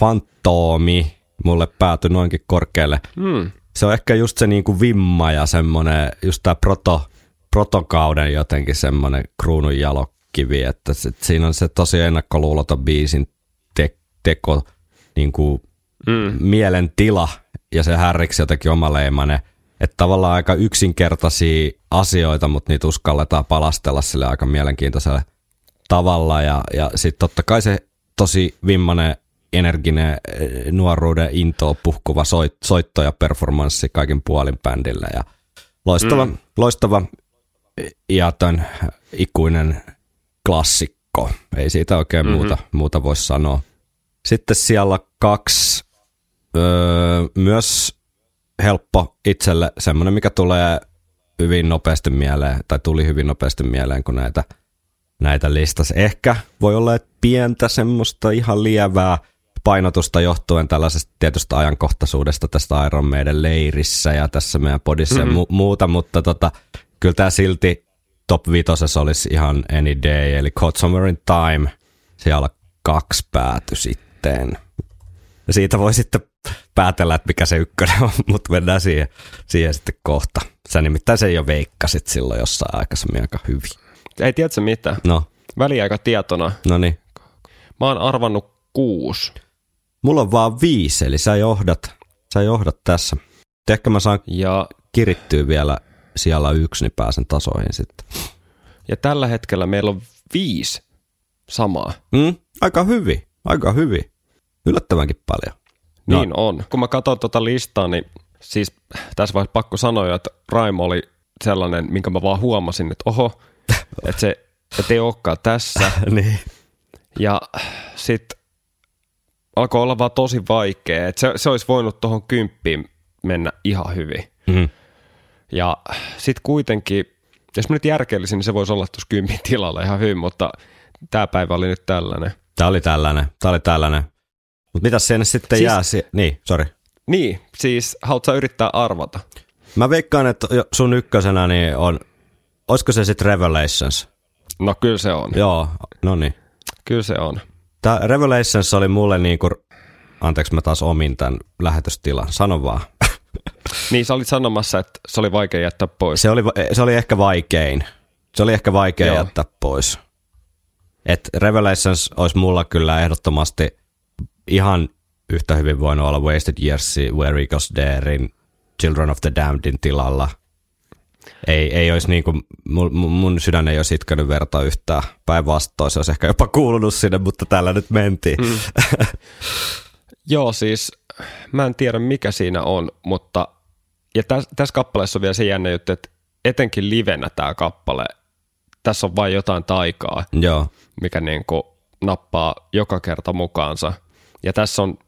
Fantoomi mulle päätyi noinkin korkealle. Hmm. Se on ehkä just se niinku vimma ja semmoinen, just tämä proto, protokauden jotenkin semmoinen kruunun jalokivi, että sit siinä on se tosi ennakkoluuloton biisin te, teko, niinku Mm. mielen tila ja se härriksi jotenkin omaleimainen. Että tavallaan aika yksinkertaisia asioita, mutta niitä uskalletaan palastella sille aika mielenkiintoisella tavalla. Ja, ja sitten totta kai se tosi vimmanen, energinen, eh, nuoruuden intoa puhkuva soit, soitto ja performanssi kaikin puolin bändillä. Ja loistava, mm. loistava ja tämän ikuinen klassikko. Ei siitä oikein mm-hmm. muuta, muuta voi sanoa. Sitten siellä kaksi, öö, myös helppo itselle, semmoinen mikä tulee hyvin nopeasti mieleen, tai tuli hyvin nopeasti mieleen, kun näitä, näitä listas. Ehkä voi olla, että pientä semmoista ihan lievää painotusta johtuen tällaisesta tietystä ajankohtaisuudesta tästä Iron Maiden leirissä ja tässä meidän podissa mm-hmm. ja mu- muuta, mutta tota, kyllä tämä silti top vitosessa olisi ihan any day, eli Caught Somewhere in Time, siellä kaksi pääty sitten. Ja siitä voi sitten päätellä, että mikä se ykkönen on, mutta mennään siihen, siihen sitten kohta. Sä nimittäin sen jo veikkasit silloin jossain aikaisemmin aika hyvin. Ei tiedätkö mitä? No, Väliaika tietona. no niin. Mä oon arvannut kuusi. Mulla on vaan viisi, eli sä johdat, sä johdat tässä. Ehkä mä saan Ja, kirittyä vielä siellä yksi, niin pääsen tasoihin sitten. ja tällä hetkellä meillä on viisi samaa. Mm, aika hyvin, aika hyvin. Yllättävänkin paljon. No. Niin on. Kun mä katson tuota listaa, niin siis tässä vaiheessa pakko sanoa, että Raimo oli sellainen, minkä mä vaan huomasin, että oho, että se että ei olekaan tässä. niin. Ja sitten alkoi olla vaan tosi vaikea. Että se, se olisi voinut tuohon kymppiin mennä ihan hyvin. Mm. Ja sitten kuitenkin, jos mä nyt järkeellisin, niin se voisi olla tuossa kympin tilalla ihan hyvin, mutta tämä päivä oli nyt tällainen. Tää oli tällainen, tää oli tällainen. Mutta mitä sen sitten Siis- jää? Si- niin, sorry. Niin, siis haluatko yrittää arvata? Mä veikkaan, että sun ykkösenä niin on, olisiko se sitten Revelations? No kyllä se on. Joo, no niin. Kyllä se on. Tää Revelations oli mulle niinku, anteeksi mä taas omin tämän lähetystilan, sano vaan. Niin sä olit sanomassa, että se oli vaikea jättää pois. Se oli, se oli ehkä vaikein. Se oli ehkä vaikea Joo. jättää pois. Et Revelations olisi mulla kyllä ehdottomasti ihan yhtä hyvin voinut olla Wasted Yearsi, Where Eagles Darein, Children of the Damnedin tilalla. Ei, ei olisi niinku, mun, mun- mun sydän ei olisi itkenyt verta yhtään. Päinvastoin se olisi ehkä jopa kuulunut sinne, mutta täällä nyt mentiin. Mm. Joo, siis mä en tiedä mikä siinä on, mutta ja tässä täs kappaleessa on vielä se jännä juttu, että etenkin livenä tämä kappale, tässä on vain jotain taikaa, Joo, mikä niin kuin nappaa joka kerta mukaansa. Ja tässä on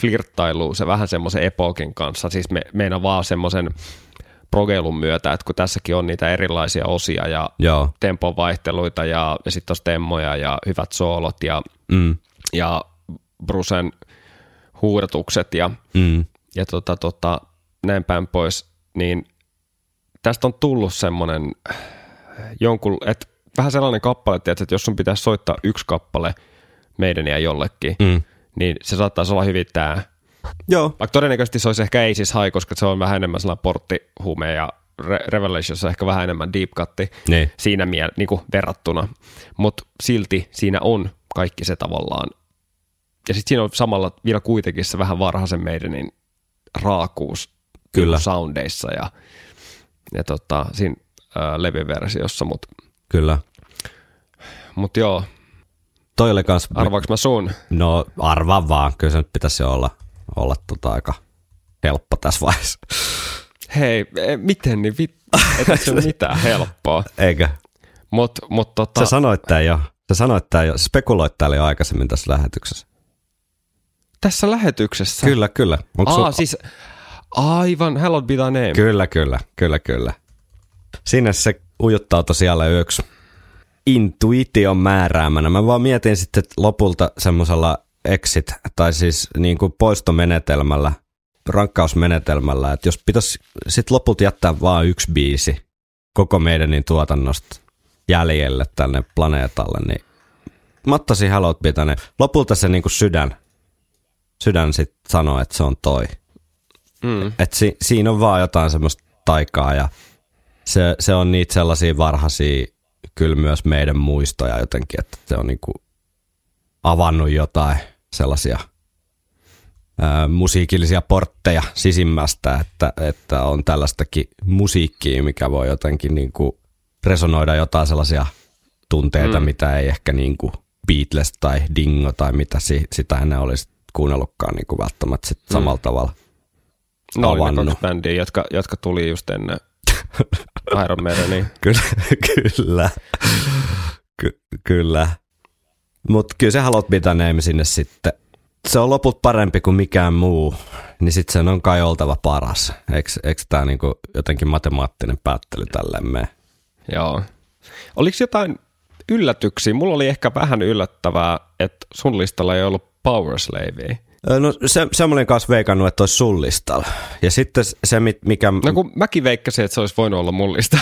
flirttailu se vähän semmoisen epokin kanssa, siis me, meidän vaan semmoisen progeilun myötä, että kun tässäkin on niitä erilaisia osia ja joo. tempovaihteluita ja, ja sitten on temmoja ja hyvät soolot ja, Mm, ja Brusen huudatukset ja, mm, ja tota, tota, näin päin pois, niin tästä on tullut semmoinen jonkun, että vähän sellainen kappale, että jos sun pitäisi soittaa yksi kappale meidän ja jollekin, mm. Niin se saattaisi olla hyvin tämä. Joo, Vaikka todennäköisesti se olisi ehkä ei siis High, koska se on vähän enemmän sellainen porttihume ja Re- Revelations on ehkä vähän enemmän deep cutti niin. siinä miel- niin kuin verrattuna. Mutta silti siinä on kaikki se tavallaan. Ja sitten siinä on samalla vielä kuitenkin se vähän varhaisen meidänin raakuus Kyllä. niinku soundeissa ja, ja tota, siinä ää, levyversiossa. Mutta Kyllä. mut joo, Toi oli kans... arvaaks mä sun? No arvaa vaan, kyllä se nyt pitäisi olla, olla tota aika helppo tässä vaiheessa. Hei, e, miten niin vittu? Ei se ole mitään helppoa. Eikö? Mutta mut tota, Sä sanoit tää jo. Sä sanoit tää jo. Spekuloit täällä jo aikaisemmin tässä lähetyksessä. tässä lähetyksessä. Kyllä, kyllä. Onko Aa, sun... siis aivan, hallowed be thy name. Kyllä, kyllä, kyllä, kyllä. Sinne se ujuttaa tosiaan yksi intuition määräämänä. Mä vaan mietin sitten lopulta semmoisella exit, tai siis niin kuin poistomenetelmällä, rankkausmenetelmällä, että jos pitäisi sitten lopulta jättää vaan yksi biisi koko meidän niin tuotannosta jäljelle tänne planeetalle, niin mä ottaisin Hallowed Be Thy Name. Lopulta se niin kuin sydän, sydän sitten sanoo, että se on toi. Mm. Et si, siinä on vaan jotain semmoista taikaa ja se, se on niitä sellaisia varhaisia kyllä myös meidän muistoja jotenkin, että se on niinku avannut jotain sellaisia ää, musiikillisia portteja sisimmästä, että, että on tällaistakin musiikkia, mikä voi jotenkin niinku resonoida jotain sellaisia tunteita, mm. mitä ei ehkä niinku Beatles tai Dingo tai mitä si, sitä ennen olisi kuunnellutkaan niinku välttämättä sit samalla tavalla. Ne oli ne kaksi bändiä, jotka, jotka tuli just ennen Iron Maidenia. Kyllä, kyllä. Ky- kyllä. Mutta kyllä se Be Thy Name sinne sitten. Se on loput parempi kuin mikään muu, niin sitten sen on kai oltava paras. Eikö, eikö tämä niinku jotenkin matemaattinen päättely tälleen mene? Joo. Oliko jotain yllätyksiä? Mulla oli ehkä vähän yllättävää, että sun listalla ei ollut Power Slavea. No se, se mä olin kanssa veikannut, että olisi sun listalla. Ja sitten se, mikä... No kun mäkin veikkasin, että se olisi voinut olla mun lista.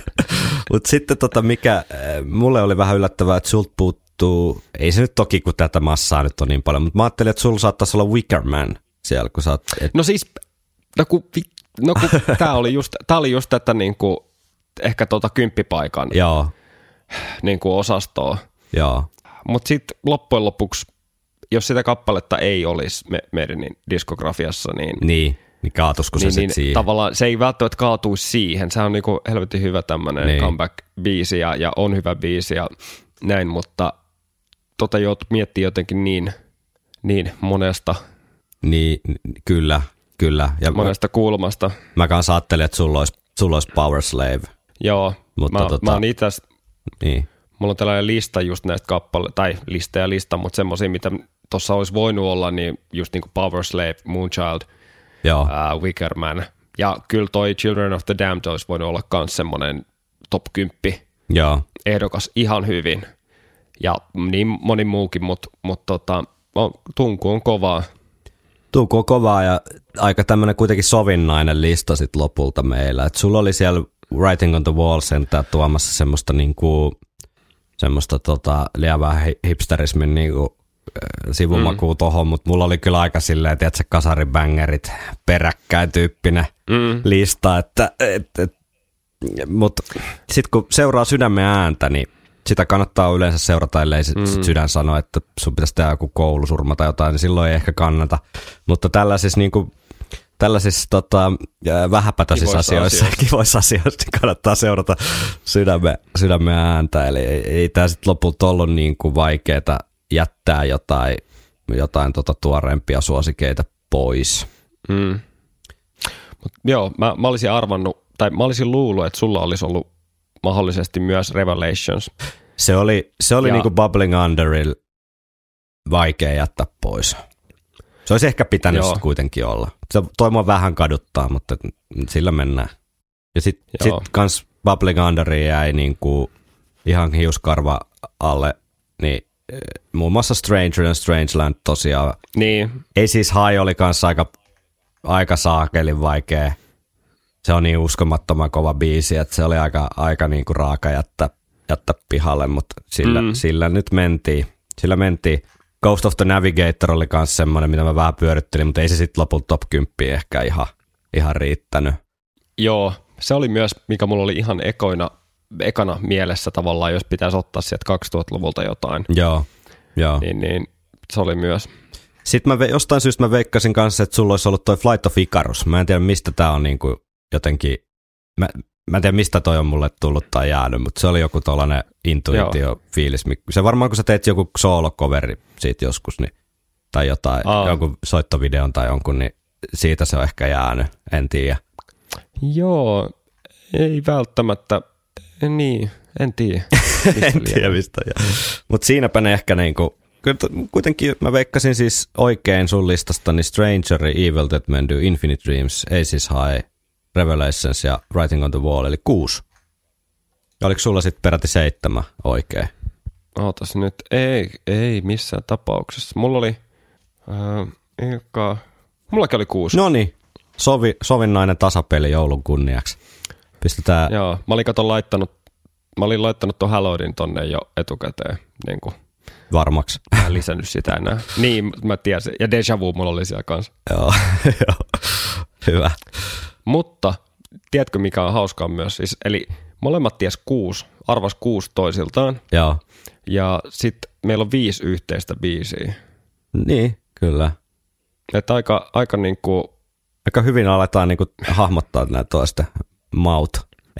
Mutta sitten tota, mikä mulle oli vähän yllättävää, että sulta puuttuu, ei se nyt toki kun tätä massaa nyt on niin paljon, mutta mä ajattelin, että sulla saattaisi olla Wickerman siellä, kun sä oot, et, No siis, no kun, no kun tää oli just, tää oli just tätä niinku, ehkä tota kymppipaikan joo, niinku osastoa. joo, Mutta sitten loppujen lopuksi, jos sitä kappaletta ei olisi me, meidän diskografiassa, niin, niin, niin kaatusko se niin, sitten niin siihen? tavallaan se ei välttämättä kaatuisi siihen. Se on niinku helvetin hyvä tämmöinen Niin. comeback-biisi ja, ja on hyvä biisi ja näin, mutta tota joutui miettimään jotenkin niin, niin monesta, Niin, kyllä, kyllä. Ja mä, monesta kulmasta. mä kanssa ajattelin, että sulla olisi, sulla olisi Power Slave. Joo, Mutta mä, tota- mä oon itse Niin. mulla on tällainen lista just näistä kappale, tai lista ja lista, mutta semmoisia, mitä tuossa olisi voinut olla, niin just niin kuin Power Slave, Moonchild, Joo, uh, Wickerman. Ja kyllä toi Children of the Damned olisi voinut olla myös semmoinen top 10 joo. ehdokas ihan hyvin. Ja niin moni muukin, mutta mut tota, on, tunku on kovaa. Tuuku on kovaa ja aika tämmöinen kuitenkin sovinnainen lista sit lopulta meillä. Et sulla oli siellä Writing on the Wall sentään tuomassa semmoista niinku, semmoista tota, lievää hi- hipsterismin niinku, äh, sivumakuu mm. tohon, mutta mulla oli kyllä aika silleen, että se kasaribängerit peräkkäin tyyppinen Mm. lista, että et, et, mutta sitten kun seuraa sydämen ääntä, niin sitä kannattaa yleensä seurata, ellei mm. sit sydän sano, että sun pitäisi tehdä joku koulusurma tai jotain, niin silloin ei ehkä kannata. Mutta tällaisissa, niin kuin, tällaisissa tota, vähäpätöisissä Kivoissa asioissa, asioissa. kivoissa asioissa, niin kannattaa seurata sydämen, sydämen ääntä. Eli ei, ei tämä sitten lopulta ollut niin kuin vaikeaa jättää jotain, jotain tota tuoreempia suosikeita pois. Mm. Mut joo, mä, mä olisin arvannut, tai mä olisin luullut, että sulla olisi ollut mahdollisesti myös Revelations. Se oli, se oli Ja- niinku Bubbling Underil vaikea jättää pois. Se olisi ehkä pitänyt Joo. kuitenkin olla. Se toi mua vähän kaduttaa, mutta sillä mennään. Ja sitten sit kans Bubbling Underi jäi niinku ihan hiuskarva alle, niin muun muassa Stranger and Strangeland tosiaan. Niin, Ei siis High oli kanssa aika, aika saakelin vaikea. Se on niin uskomattoman kova biisi, että se oli aika, aika niinku raaka jättää, jättää pihalle, mutta sillä, mm. sillä nyt mentiin. Sillä mentiin. Ghost of the Navigator oli myös semmoinen, mitä mä vähän pyörittelin, mutta ei se sitten lopulta top 10 ehkä ihan, ihan riittänyt. joo. Se oli myös, mikä mulla oli ihan ekoina, ekana mielessä tavallaan, jos pitäisi ottaa sieltä 2000-luvulta jotain, Joo, joo. niin, niin se oli myös. Sitten mä ve- jostain syystä mä veikkasin kanssa, että sulla olisi ollut toi Flight of Icarus. Mä en tiedä, mistä tää on niinku jotenkin... Mä, mä en tiedä, mistä toi on mulle tullut tai jäänyt, mutta se oli joku tollanen intuitio-fiilis. Se varmaan, kun sä teet joku solo-coveri siitä joskus, niin, tai jotain, Aa. jonkun soittovideon tai jonkun, niin siitä se on ehkä jäänyt, en tiedä. Joo, ei välttämättä, niin, en tiedä. en tiedä mistä. Mutta siinäpä ne ehkä niinku, kuitenkin mä veikkasin siis oikein sun listasta, niin Stranger, Evil Dead Men Do, Infinite Dreams, Aces High, Revelations ja Writing on the Wall, eli kuusi. Ja oliko sulla sitten peräti seitsemän oikein? Ootas nyt, ei, ei missään tapauksessa. Mulla oli, äh, eka, mullakin oli kuusi. No niin, sovi, sovinnainen tasapeli joulun kunniaksi. Pistetään, Joo, mä olin kato laittanut, mä olin laittanut tuon Halloween tonne jo etukäteen, niin kuin, varmaksi. mä en lisännyt sitä enää. niin, mä tiesin. Ja Deja Vu mulla oli siellä kanssa. Joo, joo. hyvä. Mutta, tiedätkö mikä on hauskaa myös? Siis, eli molemmat ties kuusi, arvas kuusi toisiltaan. Joo, Ja sitten meillä on viisi yhteistä biisiä. niin, kyllä. Että aika, aika niin kuin, aika hyvin aletaan niinku hahmottaa näitä toisten maut.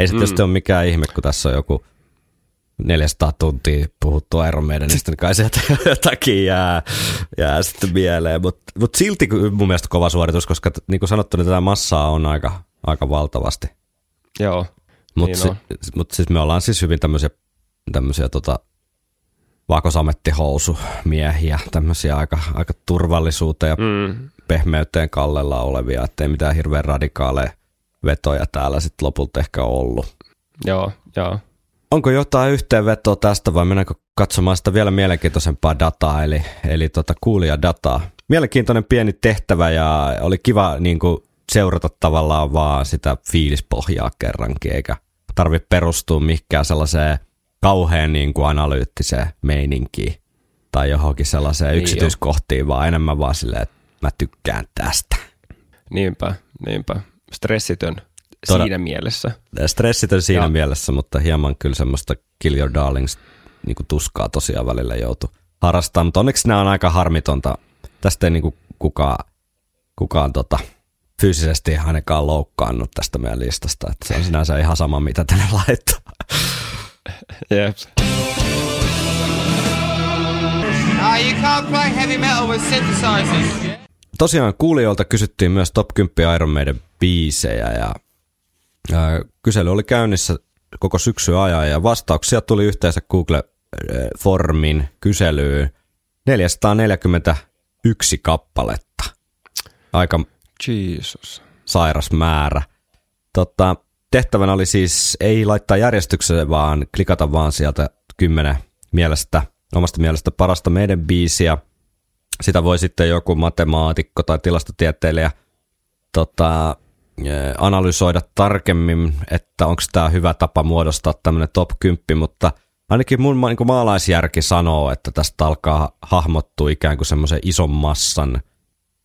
Ei se tietysti ole mikään ihme, kun tässä on joku 400 tuntia puhuttu Iron Maidenista, niin kai sieltä jotakin jää, jää sitten mieleen. Mutta mut silti mun mielestä kova suoritus, koska niin kuin sanottu, niin tätä massaa on aika, aika valtavasti. joo, Mutta Niin si, mut siis me ollaan siis hyvin tämmöisiä, tämmöisiä tota, vakosamettihousu-miehiä, tämmöisiä aika, aika turvallisuuteen ja mm, pehmeyteen kallella olevia, ettei mitään hirveän radikaaleja vetoja täällä sitten lopulta ehkä ollut. joo, joo. Onko jotain yhteenvetoa tästä vai mennäänkö katsomaan sitä vielä mielenkiintoisempaa dataa, eli, eli tota kuulijadataa? Mielenkiintoinen pieni tehtävä ja oli kiva niin kuin, seurata tavallaan vaan sitä fiilispohjaa kerrankin, eikä tarvitse perustua mihinkään sellaiseen kauhean niin kuin, analyyttiseen meininkiin tai johonkin sellaiseen Niin yksityiskohtiin, vaan enemmän vaan silleen, että mä tykkään tästä. Niinpä, niinpä. Stressitön Toda- siinä mielessä. Stressitön siinä Ja- mielessä, mutta hieman kyllä semmoista Kill Your Darlings niin kuin tuskaa tosiaan välillä joutu harrastamaan. Mutta onneksi nämä on aika harmitonta. Tästä ei niin kuin kukaan, kukaan tota, fyysisesti ainakaan loukkaannut tästä meidän listasta. Että se on sinänsä ihan sama, mitä tänne laittaa. Jep. Now you can't play heavy metal with synthesizers. Tosiaan kuulijoilta kysyttiin myös Top 10 Iron Maiden biisejä ja ää, kysely oli käynnissä koko syksy ajan ja vastauksia tuli yhteensä Google-formin kyselyyn 441 kappaletta. Aika Jesus. sairas määrä. Tota, tehtävänä oli siis ei laittaa järjestykseen, vaan klikata vaan sieltä kymmenen mielestä, omasta mielestä parasta meidän biisiä. Sitä voi sitten joku matemaatikko tai tilastotieteilijä tota, analysoida tarkemmin, että onko tämä hyvä tapa muodostaa tämmöinen top 10, mutta ainakin mun niin maalaisjärki sanoo, että tästä alkaa hahmottua ikään kuin semmoisen ison massan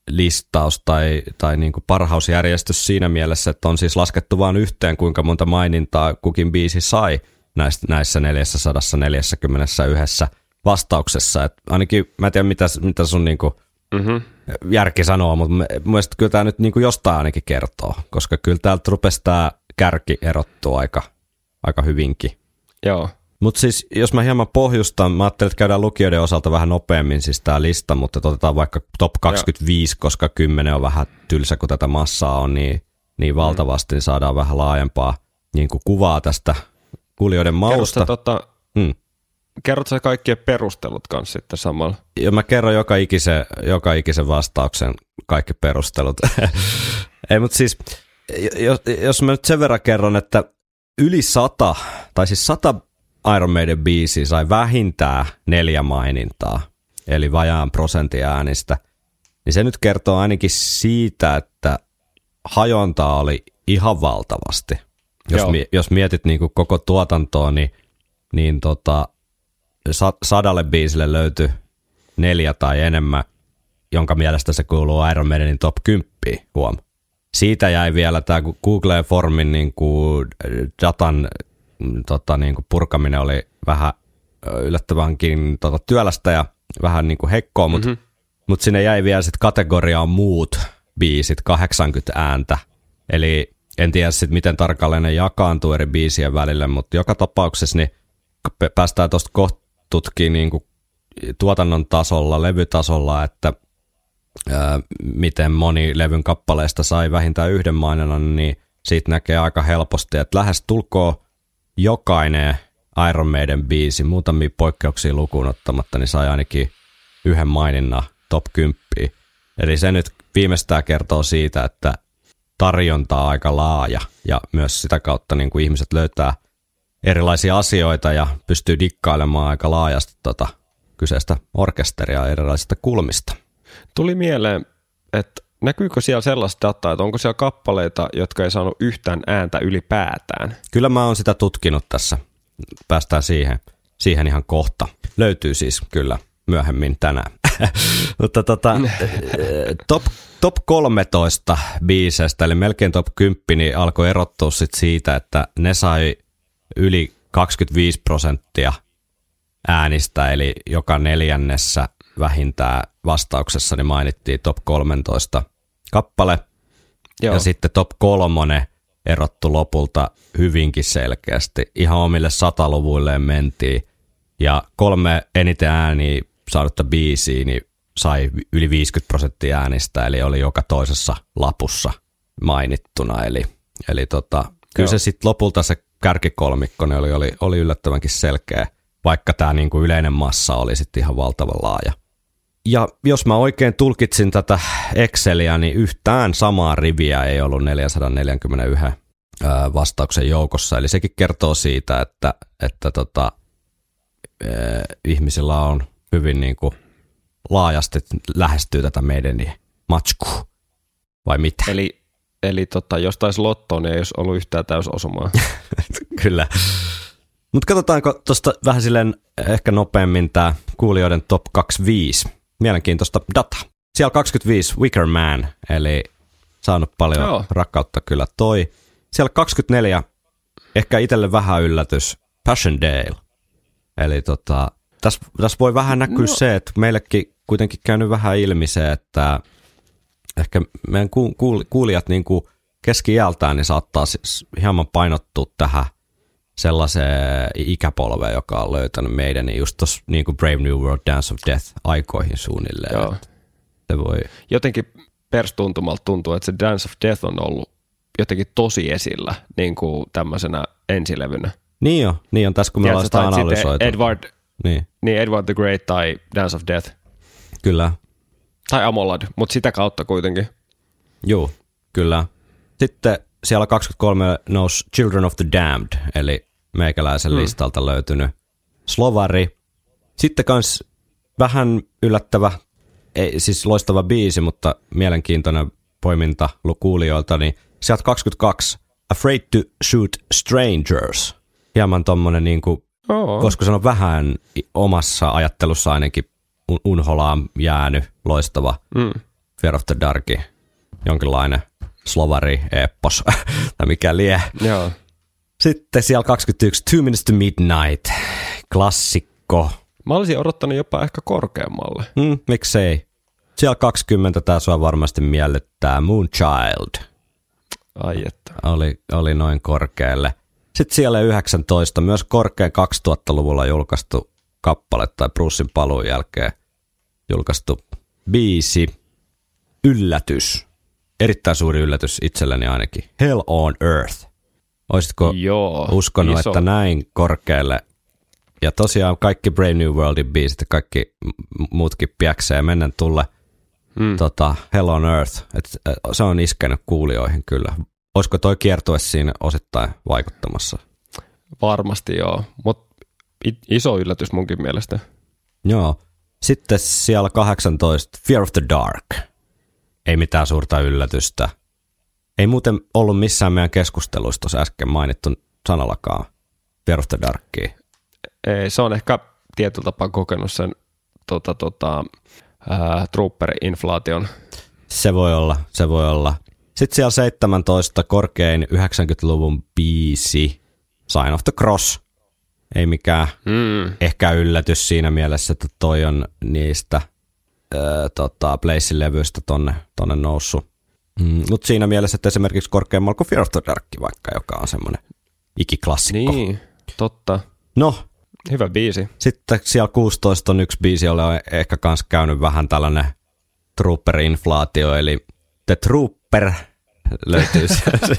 listaus tai, tai niin kuin parhausjärjestys siinä mielessä, että on siis laskettu vain yhteen, kuinka monta mainintaa kukin biisi sai näissä 441 vastauksessa. Et ainakin mä en tiedä, mitä, mitä sun niin kuin Mm-hmm. järki sanoo, mutta mä- mielestäni kyllä tämä nyt niin kuin jostain ainakin kertoo, koska kyllä täältä rupesi tämä kärki erottua aika, aika hyvinkin. Joo. Mutta siis, jos mä hieman pohjustan, mä ajattelin, että käydään lukijoiden osalta vähän nopeammin siis tämä lista, mutta otetaan vaikka top 25, koska 10 on vähän tylsä, kun tätä massaa on niin, niin valtavasti, niin saadaan vähän laajempaa niin kuin kuvaa tästä kuulijoiden mausta. sä, tota, Hmm. Kerrot sä kaikkien perustelut kanssa sitten samalla? Ja mä kerron joka ikisen, joka ikisen vastauksen kaikki perustelut. Ei, mutta siis, jos, jos mä nyt sen verran kerron, että yli sata, tai siis sata Iron Maiden biisiä sai vähintään neljä mainintaa, eli vajaan prosentin äänistä, niin se nyt kertoo ainakin siitä, että hajontaa oli ihan valtavasti. Jos, Joo. mi, jos mietit niin kuin koko tuotantoa, niin, niin tota, sa- sadalle biisille löytyi neljä tai enemmän, jonka mielestä se kuuluu Iron Maidenin top 10, huom. Siitä jäi vielä tämä Google Formin niin kuin datan mm, tota, niin kuin purkaminen oli vähän yllättävänkin tota, työlästä ja vähän niin kuin hekkoa, mutta mm-hmm. mut sinne jäi vielä sitten kategoriaan muut biisit, 80 ääntä. Eli en tiedä sitten miten tarkalleen ne jakaantuu eri biisien välille, mutta joka tapauksessa niin päästään tuosta kohta tutkimaan niin kuin tuotannon tasolla, levytasolla, että ää, miten moni levyn kappaleesta sai vähintään yhden mainonnan, niin siitä näkee aika helposti, että lähes tulkoo jokainen Iron Maiden biisi, muutamia poikkeuksia lukuun ottamatta, niin sai ainakin yhden maininnan top 10. Eli se nyt viimeistään kertoo siitä, että tarjonta on aika laaja ja myös sitä kautta niin kuin ihmiset löytää erilaisia asioita ja pystyy dikkailemaan aika laajasti tota kyseistä orkesteria erilaisista kulmista. Tuli mieleen, että näkyykö siellä sellaista dataa, että onko siellä kappaleita, jotka ei saanut yhtään ääntä ylipäätään? Kyllä mä oon sitä tutkinut tässä. Päästään siihen, siihen ihan kohta. Löytyy siis kyllä myöhemmin tänään. Mutta tota, eh, top, top 13 biisestä, eli melkein top 10, niin alkoi erottua sit siitä, että ne sai yli 25 prosenttia äänistä, eli joka neljännessä vähintään vastauksessa niin mainittiin top 13 kappale. Joo. Ja sitten top kolmonen erottu lopulta hyvinkin selkeästi. Ihan omille sataluvuilleen mentiin. Ja kolme eniten ääniä saanutta biisiä niin sai yli 50 prosenttia äänistä, eli oli joka toisessa lapussa mainittuna. Eli, eli tota, kyllä Joo. se sitten lopulta se kärkikolmikko niin oli, oli, oli yllättävänkin selkeä, vaikka tämä niinku yleinen massa oli sitten ihan valtavan laaja. Ja jos mä oikein tulkitsin tätä Exceliä, niin yhtään samaa riviä ei ollut 441 ää, vastauksen joukossa. Eli sekin kertoo siitä, että, että tota, ihmisillä on hyvin niin kuin laajasti lähestyy tätä meidän matskua. Vai mitä? Eli, eli tota, jos taisi lottoon, niin ei olisi ollut yhtään täysosumaa. Kyllä. Mutta katsotaanko tuosta vähän silleen ehkä nopeammin tämä kuulijoiden top 25. Mielenkiintoista data. Siellä 25 Wicker Man, eli saanut paljon Joo. Rakkautta kyllä toi. Siellä 24, ehkä itselle vähän yllätys, Passion Dale. Eli tota, tässä täs voi vähän näkyä no. se, että meillekin kuitenkin käynyt vähän ilmi se, että ehkä meidän ku- kuul- kuulijat niin kuin keski-iältään niin saattaa siis hieman painottua tähän sellaiseen ikäpolveen, joka on löytänyt meidän, niin just tuossa niin kuin Brave New World Dance of Death aikoihin suunnilleen. Joo. Se voi, Jotenkin perstuntumalta tuntuu, että se Dance of Death on ollut jotenkin tosi esillä niin kuin tämmöisenä ensilevynä. niin on, niin on tässä kun me ollaan sitä analysoitu. Edward, Niin, niin Edward the Great tai Dance of Death. kyllä. Tai Amolad, mutta sitä kautta kuitenkin. Joo, kyllä. Sitten siellä 23 nousi Children of the Damned, eli meikäläisen hmm. listalta löytynyt Slovari. Sitten kans vähän yllättävä, ei siis loistava biisi, mutta mielenkiintoinen poiminta kuulijoilta, niin sieltä 22 Afraid to Shoot Strangers. Hieman tommonen niin kuin, koska se on vähän omassa ajattelussa ainakin unholaan jäänyt loistava Mm. Fear of the Darki, jonkinlainen slovari, eppos tai mikä lie. Joo. Sitten siellä 21, Two Minutes to Midnight, klassikko. Mä olisin odottanut jopa ehkä korkeammalle. Hmm, miksei. Siellä 20 tää sua varmasti miellyttää, Moonchild Ai että. oli, oli noin korkealle. Sitten siellä 19, myös korkean 2000-luvulla julkaistu kappale tai Brucein paluun jälkeen julkaistu biisi. Yllätys. Erittäin suuri yllätys itselleni ainakin. Hell on Earth. Olisitko Joo. uskonut, iso. että näin korkealle ja tosiaan kaikki Brave New Worldin biisit ja kaikki muutkin piäksee mennä tulle Mm. tota, Hell on Earth. Et, se on iskenyt kuulijoihin kyllä. Olisiko toi kiertue siinä osittain vaikuttamassa? Varmasti joo, mutta iso yllätys munkin mielestä. Joo. Sitten siellä 18, Fear of the Dark. Ei mitään suurta yllätystä. Ei muuten ollut missään meidän keskusteluissa tuossa äsken mainittu sanallakaan Fear of the Darkia. Ei, se on ehkä tietyllä tapaa kokenut sen tota, tota, ää, trooper-inflaation. Se voi olla, se voi olla. Sitten siellä 17 korkein 90-luvun biisi, Sign of the Cross. Ei mikään Mm. ehkä yllätys siinä mielessä, että toi on niistä tota, Blazein levyistä tonne, tonne noussut. Mm, Mutta siinä mielessä, että esimerkiksi korkeammalla kuin Fear of the Dark vaikka, joka on semmoinen ikiklassikko. Niin, totta. No, Hyvä biisi. sitten siellä 16 on yksi biisi, jolle on ehkä kans käynyt vähän tällainen trooper-inflaatio, eli The Trooper löytyy, sieltä,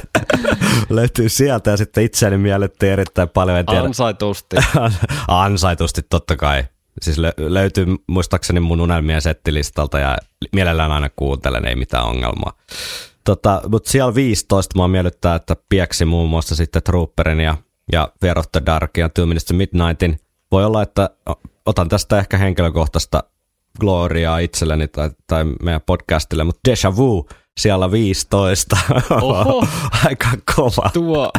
löytyy sieltä ja sitten itseäni miellettiin erittäin paljon, en tiedä, Ansaitusti. ansaitusti totta kai. Siis lö- löytyy muistaakseni mun unelmien settilistalta ja mielellään aina kuuntelen, ei mitään ongelmaa. Tota, Mutta siellä 15 mua miellyttää, että pieksi muun muassa sitten Trooperin ja, ja Fear of the Dark ja Two Minutes to Midnightin. Voi olla, että otan tästä ehkä henkilökohtaista gloriaa itselleni tai, tai meidän podcastille, mutta Deja Vu siellä 15. Oho. Aika kova. Tuo.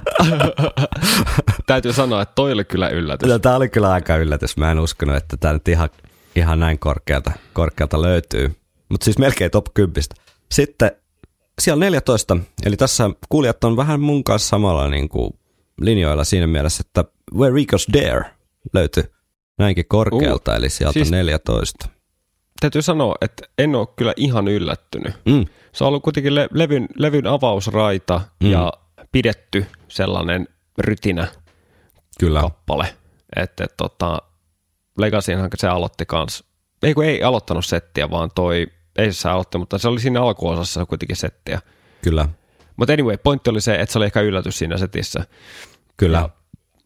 Täytyy sanoa, että toi oli kyllä yllätys. No, tämä oli kyllä aika yllätys. Mä en uskonut, että tämä nyt ihan, ihan näin korkealta, korkealta löytyy. Mutta siis melkein top 10. Sitten siellä 14, eli tässä kuulijat on vähän mun kanssa samalla niin kuin linjoilla siinä mielessä, että Where Rico's Dare löytyi näinkin korkealta, uh, eli sieltä siis- siis... 14. Täytyy sanoa, että en ole kyllä ihan yllättynyt. Mm, Se on ollut kuitenkin le- levyn, levyn avausraita Mm. ja pidetty sellainen rytinä kyllä. kappale. Että et, tota, Legacyhan se aloitti kans, ei kun ei aloittanut settiä, vaan toi, ei se aloitti, mutta se oli siinä alkuosassa kuitenkin settiä. Kyllä. Mutta anyway, pointti oli se, että se oli ehkä yllätys siinä setissä. Kyllä. Ja,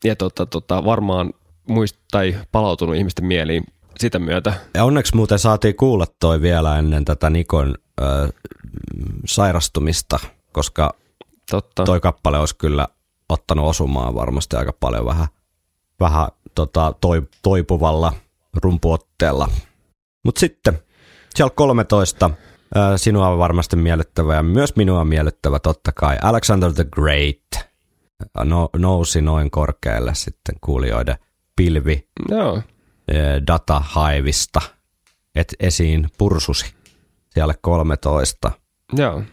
ja tota, tota, varmaan muist, tai palautunut ihmisten mieliin sitä myötä. Ja onneksi muuten saatiin kuulla toi vielä ennen tätä Nikon ö, sairastumista, koska Totta. toi kappale olisi kyllä ottanut osumaan varmasti aika paljon vähän, vähän tota, toi, toipuvalla rumpuotteella. Mutta sitten siellä 13, ää, sinua on varmasti miellyttävä ja myös minua miellyttävä totta kai. Alexander the Great no, nousi noin korkealle sitten kuulijoiden pilvi Joo. ää, data haivista et esiin pursusi siellä 13. Joo.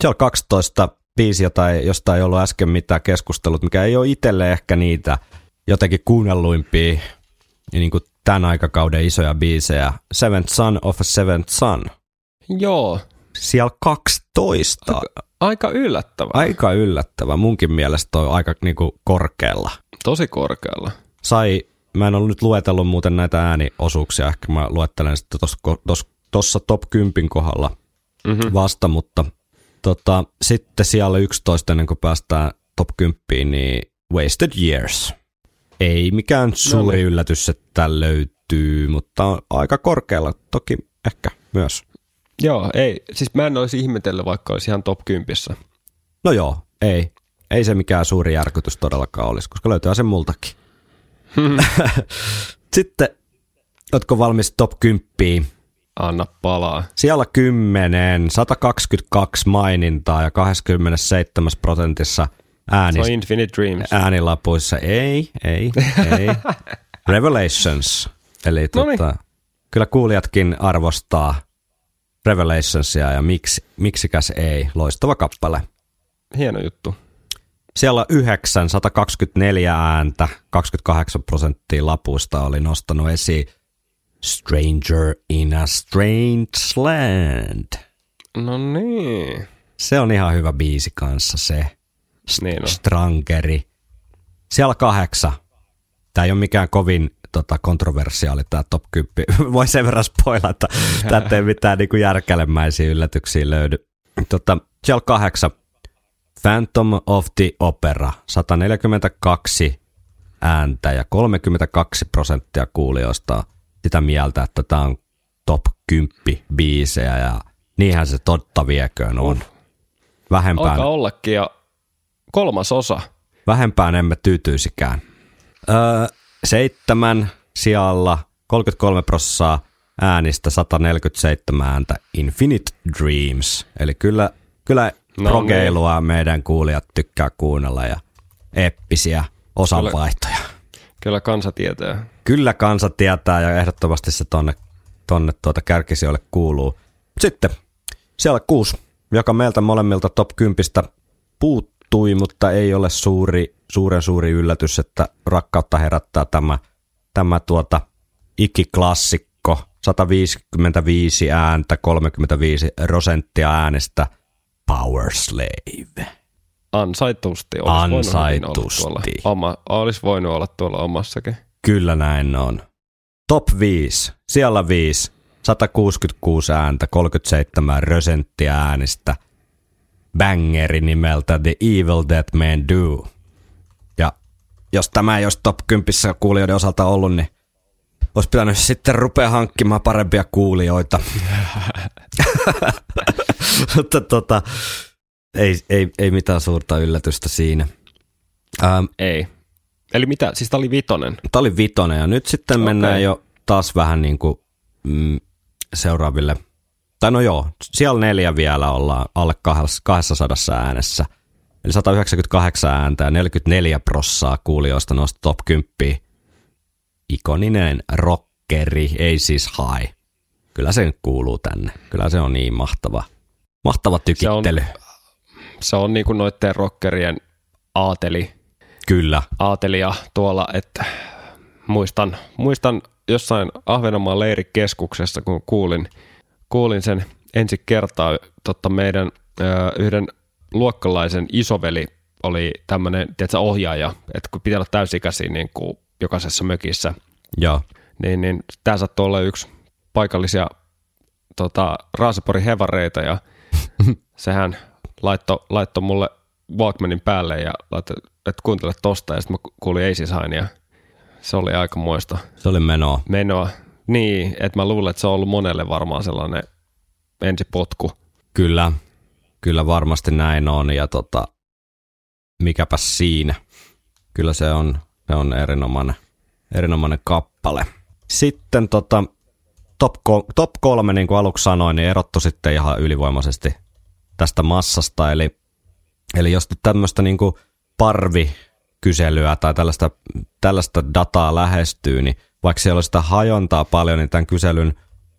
Siellä 12 biisi, jota ei, josta ei ollut äsken mitään keskustelut, mikä ei ole itselle ehkä niitä jotenkin kuunnelluimpia niin kuin tämän aikakauden isoja biisejä. Seventh Son of a Seventh Son. Joo. siellä 12. Aika yllättävää. Aika yllättävä. Munkin mielestä on aika niinku korkealla. Tosi korkealla. Sai, mä en ollut nyt luetellut muuten näitä ääniosuuksia, ehkä mä luettelen sitten tuossa top 10 kohdalla mm-hmm. vasta, mutta tota, sitten siellä 11 ennen kuin päästään top 10, niin Wasted Years. Ei mikään suuri no niin. yllätys, että löytyy, mutta on aika korkealla toki ehkä myös. Joo, ei. Siis mä en olisi ihmetellyt, vaikka olisi ihan top 10. No joo, ei. Ei se mikään suuri järkytys todellakaan olisi, koska löytyy se multakin. Hmm. Sitten, ootko valmis top 10? Anna palaa. Siellä 10, 122 mainintaa ja 27 prosentissa ääni, so Infinite Dreams. äänilapuissa. Ei, ei, ei. Revelations. Eli tuota, kyllä kuulijatkin arvostaa Revelationsia ja miksi, miksikäs ei. Loistava kappale. Hieno juttu. Siellä on 9, 124 ääntä, 28 prosenttia lapuista oli nostanut esiin Stranger in a Strange Land. No niin. Se on ihan hyvä biisi kanssa se. Niin on. Strangeri. Siellä kahdeksan. Tämä ei ole mikään kovin tota, kontroversiaali tämä top 10. Voi sen verran spoilla, että ei mitään niin järkelemäisiä yllätyksiä löydy. Tota, siellä kahdeksan. Phantom of the Opera. 142 ääntä ja 32 prosenttia kuulijoista sitä mieltä, että tämä on top 10 biisejä ja niinhän se totta vieköön on. Vähempään, Alkaa ollakin ja kolmas osa. Vähempään emme tyytyisikään. Öö, seitsemän sijalla 33 prossaa äänistä 147 ääntä Infinite Dreams. Eli kyllä, kyllä no, progeilua niin. meidän kuulijat tykkää kuunnella ja eppisiä osanvaihtoja. Kyllä, kansa tietää. Kyllä kansa tietää ja ehdottomasti se tonne, tonne tuota kärkisijoille kuuluu. Sitten siellä kuusi, joka meiltä molemmilta top 10 puuttui, mutta ei ole suuri, suuren suuri yllätys, että rakkautta herättää tämä, tämä tuota ikiklassikko. 155 ääntä, 35 prosenttia äänestä Power Slave. Ansaitusti. Olisi Ansaitusti. Voinut olla oma, olisi voinut olla tuolla omassakin. Kyllä näin on. Top 5, siellä 5, 166 ääntä, 37 rösenttiä äänistä. Bangeri nimeltä The Evil That Men Do. Ja jos tämä ei olisi top 10 kuulijoiden osalta ollut, niin olisi pitänyt sitten rupea hankkimaan parempia kuulijoita. Mutta tota, ei, ei, ei mitään suurta yllätystä siinä. Ähm, ei. Eli mitä, siis tämä oli vitonen? Tämä oli vitonen ja nyt sitten okay. mennään jo taas vähän niin kuin mm, seuraaville. Tai no joo, siellä neljä vielä ollaan alle 200 äänessä. Eli 198 ääntä ja 44 prossaa kuulijoista nosti top 10. Ikoninen rockeri, ei siis high. Kyllä se nyt kuuluu tänne. Kyllä se on niin mahtava, mahtava tykittely. Se on, se on niin kuin noiden rockerien aateli Kyllä. aatelia tuolla, että muistan, muistan jossain Ahvenanmaan leirikeskuksessa, kun kuulin, kuulin sen ensi kertaa totta meidän ö, yhden luokkalaisen isoveli oli tämmöinen ohjaaja, että kun pitää olla täysikäisiä niin kuin jokaisessa mökissä, Joo. niin, niin tämä saattoi olla yksi paikallisia tota, Raaseporin hevareita ja sehän laittoi laitto mulle Walkmanin päälle ja laittoi että kuuntele tosta, ja sitten mä kuulin Aces ja se oli aika muista. Se oli menoa. Menoa. Niin, että mä luulen, että se on ollut monelle varmaan sellainen ensipotku. Kyllä, kyllä varmasti näin on, ja tota, mikäpä siinä. Kyllä se on, se on erinomainen, erinomainen kappale. Sitten tota, top, top kolme, niin kuin aluksi sanoin, niin erottu sitten ihan ylivoimaisesti tästä massasta, eli, eli jos tämmöistä niin kuin parvikyselyä tai tällaista, tällaista dataa lähestyy, niin vaikka siellä on sitä hajontaa paljon, niin tämän kyselyn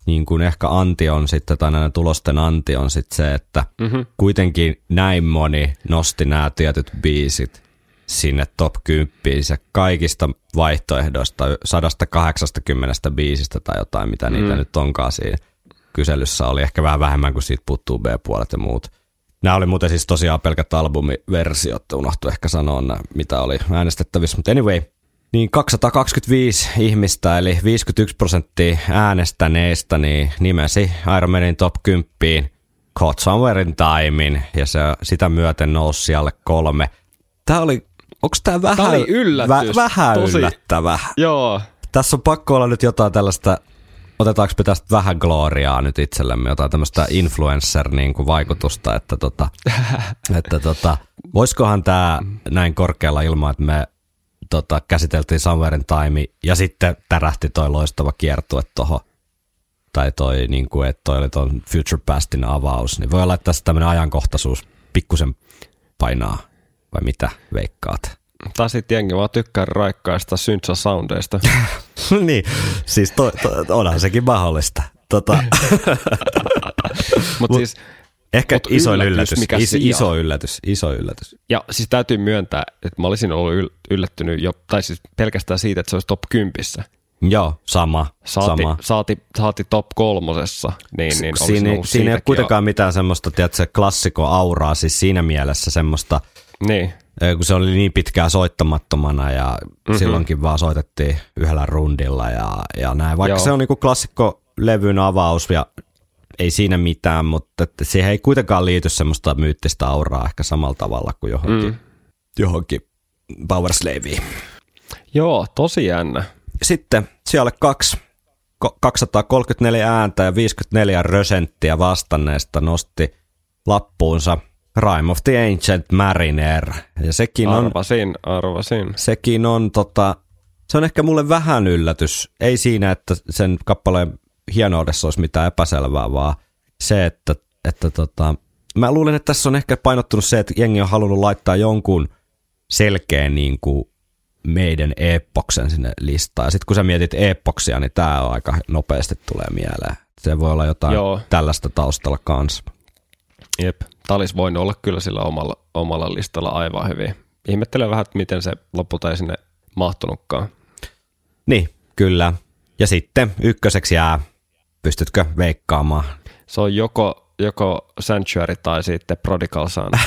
niin kuin ehkä anti on sitten, tai näiden tulosten anti on sitten se, että mm-hmm. kuitenkin näin moni nosti nämä tietyt biisit sinne top 10 ja kaikista vaihtoehdoista, 180 biisistä tai jotain, mitä mm. niitä nyt onkaan siinä kyselyssä oli ehkä vähän vähemmän, kuin siitä puuttuu B-puolet ja muut. Nämä oli muuten siis tosiaan pelkät albumiversiot, unohtui ehkä sanoa, mitä oli äänestettävissä, mutta anyway, niin 225 ihmistä, eli 51 prosenttia äänestäneistä, niin nimesi Iron Manin top 10 Caught Somewhere in Timein, ja se sitä myöten nousi siellä kolme. Tämä oli, onko tämä vähän, Tää oli yllätys. vähän Tosi- yllättävä? Joo, Tässä on pakko olla nyt jotain tällaista, otetaanko me tästä vähän gloriaa nyt itsellemme, jotain tämmöistä influencer-vaikutusta, että, tota, että tota, voisikohan tämä näin korkealla ilman, että me tota, käsiteltiin Somewhere in Time ja sitten tärähti toi loistava kiertue tuohon tai toi, niin kuin, että toi oli ton Future Pastin avaus, niin voi olla, että tässä tämmöinen ajankohtaisuus pikkusen painaa, vai mitä veikkaat? Tai sitten jengi vaan tykkää raikkaista syntsa-soundeista. niin, siis to, to, onhan sekin mahdollista. Tota, Mutta siis, ehkä Mut isoin yllätys, yllätys, mikä is, sijaa. iso yllätys, iso yllätys. ja siis täytyy myöntää, että mä olisin ollut yl- yllättynyt jo, tai siis pelkästään siitä, että se olisi top 10. Joo, sama, Saati, sama. saati, saati top kolmosessa, niin, niin siinä, siinä ei ole kuitenkaan mitään semmoista, tiedätkö, klassikko-auraa, siis siinä mielessä semmoista, Jo, niin, kun se oli niin pitkään soittamattomana ja Mhm. mm-hmm. silloinkin vaan soitettiin yhdellä rundilla ja, ja näin. Vaikka Joo. se on niinku klassikko-levyn avaus ja ei siinä mitään, mutta että siihen ei kuitenkaan liity semmoista myyttistä auraa ehkä samalla tavalla kuin johonkin, mm. johonkin Power Slaveen. Joo, tosi jännä. Sitten siellä kaksi, ko- 234 ääntä ja 54 rösenttiä vastanneesta nosti lappuunsa Rime of the Ancient Mariner. Ja sekin on, Arvasin, arvasin. sekin on tota, se on ehkä mulle vähän yllätys. Ei siinä, että sen kappaleen hienoudessa olisi mitään epäselvää, vaan se, että, että tota, mä luulen, että tässä on ehkä painottunut se, että jengi on halunnut laittaa jonkun selkeän niin kuin meidän epoksen sinne listaan. Ja sitten kun sä mietit epoksia, niin tämä on aika nopeasti tulee mieleen. Se voi olla jotain. Joo. tällaista taustalla kanssa. Jep. Olisi voinut olla kyllä sillä omalla, omalla listalla aivan hyvin. Ihmettelen vähän, että miten se lopulta ei sinne mahtunutkaan. Niin, kyllä. Ja sitten ykköseksi jää, pystytkö veikkaamaan? Se on joko, joko Sanctuary tai sitten Prodigal Son.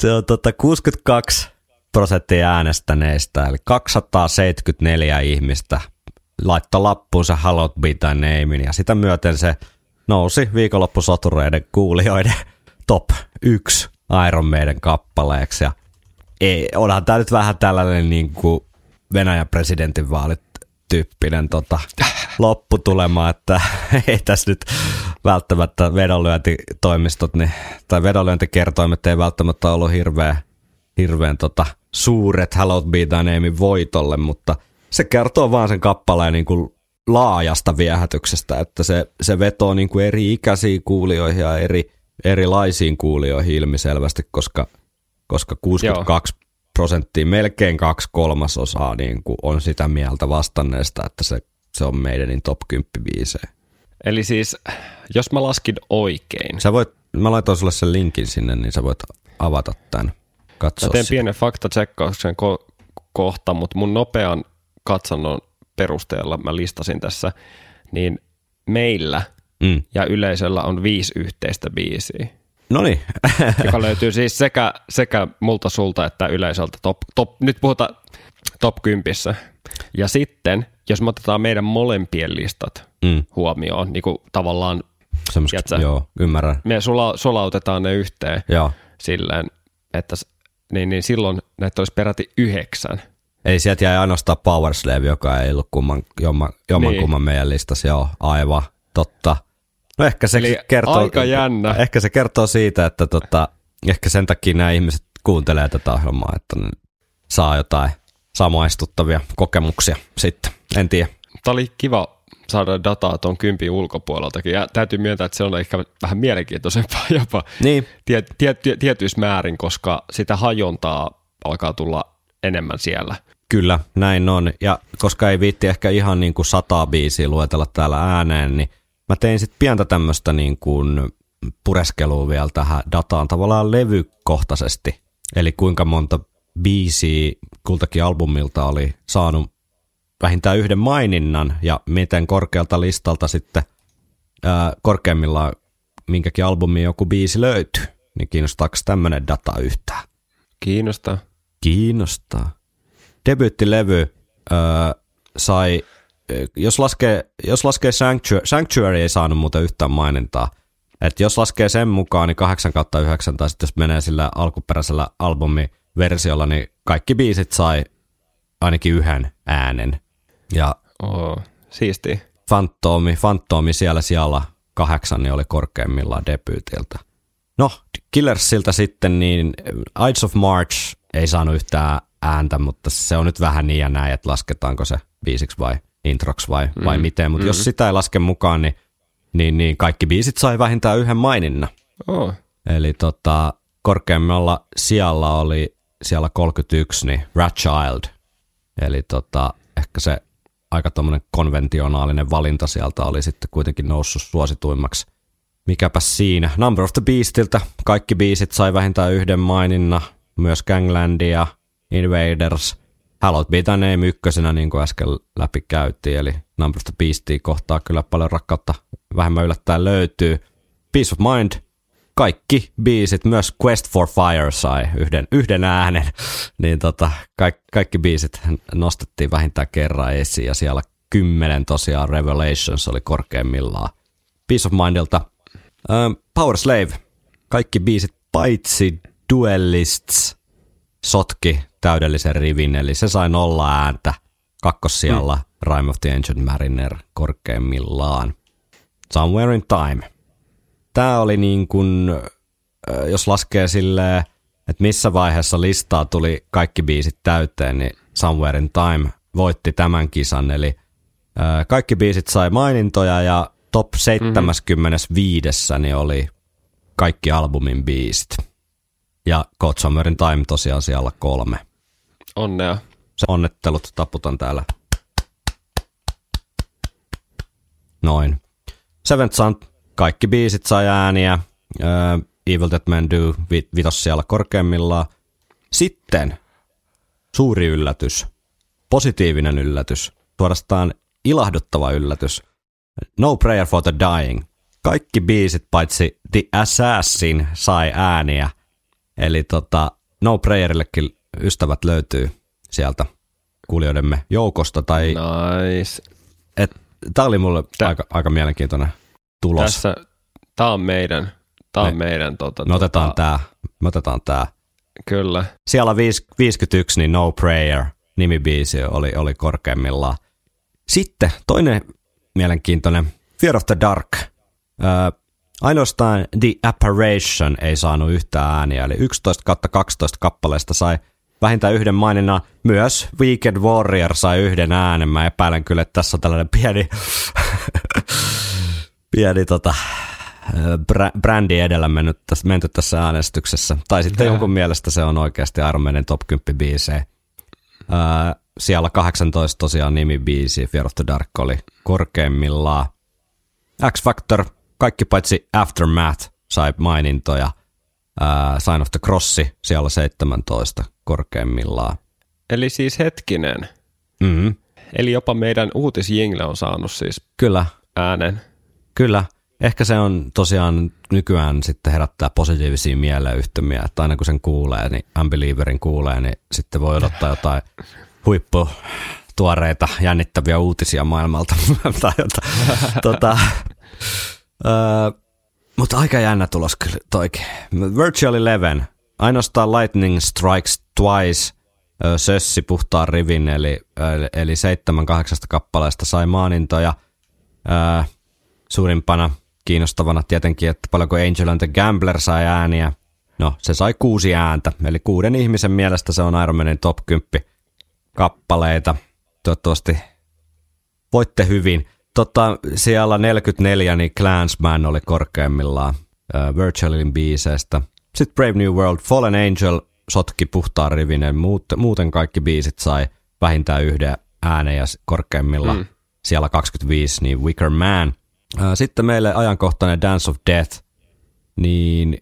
Se on tota 62 prosenttia äänestäneistä, eli 274 ihmistä laittoi lappuunsa Hallowed Be Thy Namein, ja sitä myöten se nousi viikonloppusotureiden kuulijoiden top 1 Iron Maiden kappaleeksi. Ja ei, onhan tämä nyt vähän tällainen niin kuin Venäjän presidentinvaalit tyyppinen tota, lopputulema, että ei tässä nyt välttämättä vedonlyöntitoimistot niin, tai vedonlyöntikertoimet ei välttämättä ollut hirveän, hirveän tota, suuret Hallowed Be Thy Namein voitolle, mutta se kertoo vaan sen kappaleen niin kuin laajasta viehätyksestä, että se, se vetoo niin kuin eri ikäisiin kuulijoihin ja eri, erilaisiin kuulijoihin ilmiselvästi, koska, koska 62 prosenttia, melkein kaksi kolmasosaa niin kuin on sitä mieltä vastanneesta, että se, se on meidänin top 10 biisejä. Eli siis, jos mä laskin oikein, Sä voit, mä laitoin sulle sen linkin sinne, niin sä voit avata tämän. mä Katsoa teen sitä. pienen faktatsekkauksen ko- kohta, mutta mun nopean katsannon perusteella mä listasin tässä, niin meillä Mm. ja yleisöllä on viisi yhteistä biisiä, No niin, joka löytyy siis sekä, sekä multa sulta että yleisöltä top, top, nyt puhutaan top 10. Ja sitten, jos me otetaan meidän molempien listat mm. huomioon, niin kuin tavallaan Tiedätkö? joo, ymmärrän. me sula, sulautetaan ne yhteen Joo. silleen, että niin, niin silloin näitä olisi peräti yhdeksän. Ei sieltä jäi ainoastaan Power Slave, joka ei ollut kumman, jomman, jomman Niin. kumman meidän listassa. Joo, aivan, totta. No ehkä se Eli kertoo, aika jännä. Ehkä se kertoo siitä, että tota, ehkä sen takia nämä ihmiset kuuntelee tätä ohjelmaa, että ne saa jotain samaistuttavia kokemuksia sitten. En tiedä. Tämä oli kiva saada dataa tuon kympin ulkopuoleltakin. Ja täytyy myöntää, että se on ehkä vähän mielenkiintoisempaa jopa Niin, tiet, tiet, tiet, tietyissä määrin, koska sitä hajontaa alkaa tulla enemmän siellä. Kyllä, näin on. Ja koska ei viitti ehkä ihan niin kuin sataa biisiä luetella täällä ääneen, niin mä tein sitten pientä tämmöistä niin kuin pureskelua vielä tähän dataan tavallaan levykohtaisesti. Eli kuinka monta biisiä kultakin albumilta oli saanut vähintään yhden maininnan ja miten korkealta listalta sitten ää, korkeimmillaan minkäkin albumin joku biisi löytyy. Niin kiinnostaako tämmöinen data yhtään? Kiinnostaa. Kiinnostaa. Debyyttilevy öö, sai, jos laskee, jos laskee Sanctuary, Sanctuary ei saanut muuten yhtään mainintaa. Et jos laskee sen mukaan, niin 8 kautta 9, tai sitten jos menee sillä alkuperäisellä albumiversiolla, niin kaikki biisit sai ainakin yhden äänen. Ja Oo, siisti. Fantoomi, Fantoomi siellä siellä kahdeksan niin oli korkeimmillaan debyytiltä. No, Killersiltä sitten, niin Ides of March ei saanut yhtään ääntä, mutta se on nyt vähän niin ja näin, että lasketaanko se biisiksi vai introksi vai, vai Mm, miten. Mutta mm. jos sitä ei laske mukaan, niin, niin, niin kaikki biisit sai vähintään yhden maininnan. Oo, Eli tota, korkeimmalla sijalla oli siellä 31, niin Rat Child. Eli tota, ehkä se aika tuommoinen konventionaalinen valinta sieltä oli sitten kuitenkin noussut suosituimmaksi. Mikäpä siinä. Number of the Beastiltä kaikki biisit sai vähintään yhden maininna. Myös Ganglandia, Invaders, Hallowed Be Thy Name ykkösenä, niin kuin äsken läpi käytiin. Eli Number of the Beastia kohtaa kyllä paljon rakkautta vähemmän yllättäen löytyy. Peace of Mind, kaikki biisit, myös Quest for Fire sai yhden, yhden äänen, niin tota, kaikki, kaikki biisit nostettiin vähintään kerran esiin ja siellä kymmenen tosiaan Revelations oli korkeimmillaan. Peace of Mindilta ähm, Power Slave, kaikki biisit paitsi Duelists sotki täydellisen rivin, eli se sai nolla ääntä kakkossijalla mm. Rime of the Ancient Mariner korkeimmillaan. Somewhere in Time tämä oli niin kuin, jos laskee silleen, että missä vaiheessa listaa tuli kaikki biisit täyteen, niin Somewhere in Time voitti tämän kisan. Eli kaikki biisit sai mainintoja ja top 75 niin oli kaikki albumin biisit. Ja God Somewhere in Time tosiaan siellä kolme. onnea. Se onnettelut taputan täällä. Noin. Seventh Son, kaikki biisit sai ääniä. Uh, Evil That Men Do, vi- vitos siellä korkeimmillaan. Sitten suuri yllätys, positiivinen yllätys, suorastaan ilahduttava yllätys. No Prayer for the Dying. Kaikki biisit paitsi The Assassin sai ääniä. Eli tota, No Prayerillekin ystävät löytyy sieltä kuulijoidemme joukosta. Tai. Nice. et, tää oli mulle Tää- aika, aika mielenkiintoinen tulos. Tässä, tää on meidän, tää on Me- meidän tota, Me otetaan tota, tää. Me otetaan tää. Kyllä. Siellä viis- 51, niin No Prayer nimibiisi oli, oli korkeimmillaan. Sitten toinen mielenkiintoinen, Fear of the Dark. Öö, ainoastaan The Apparition ei saanut yhtään ääniä, eli 11 kautta 12 kappaleesta sai vähintään yhden maininnan. Myös Weekend Warrior sai yhden äänen. Mä epäilen kyllä, että tässä on tällainen pieni, pieni tota, brändi edellä mennyt tässä, menty tässä äänestyksessä. Tai sitten Jaa. jonkun mielestä se on oikeasti Iron Maiden top 10 biisejä. Öö, siellä 18 tosiaan nimibiisi, Fear of the Dark oli korkeimmillaan. X Factor, kaikki paitsi Aftermath sai mainintoja. Öö, Sign of the Crossi, siellä 17 korkeimmillaan. Eli siis hetkinen. Mm, Eli jopa meidän uutisjingle on saanut siis kyllä, äänen. Kyllä. Ehkä se on tosiaan nykyään sitten herättää positiivisia mieleyhtymiä, että aina kun sen kuulee, niin Unbelieverin kuulee, niin sitten voi odottaa jotain huippu tuoreita, jännittäviä uutisia maailmalta. tai jotain. tota, öö, mutta aika jännä tulos kyllä toikin. Virtual Eleven, ainoastaan Lightning Strikes Twice, ö, sössi puhtaan rivin, eli, eli, eli seitsemän kahdeksasta kappaleesta sai maanintoja. Öö, suurimpana kiinnostavana tietenkin, että paljonko Angel and the Gambler sai ääniä. No, se sai kuusi ääntä, eli kuuden ihmisen mielestä se on Iron Manin top 10 kappaleita. Toivottavasti voitte hyvin. Tota, siellä 44, niin Clansman oli korkeimmillaan uh, Virtualin biiseistä. Sitten Brave New World, Fallen Angel sotki puhtaan rivinen. Muut, muuten kaikki biisit sai vähintään yhden äänen ja korkeimmilla mm. siellä 25, niin Wicker Man. Ää, Sitten meille ajankohtainen Dance of Death, niin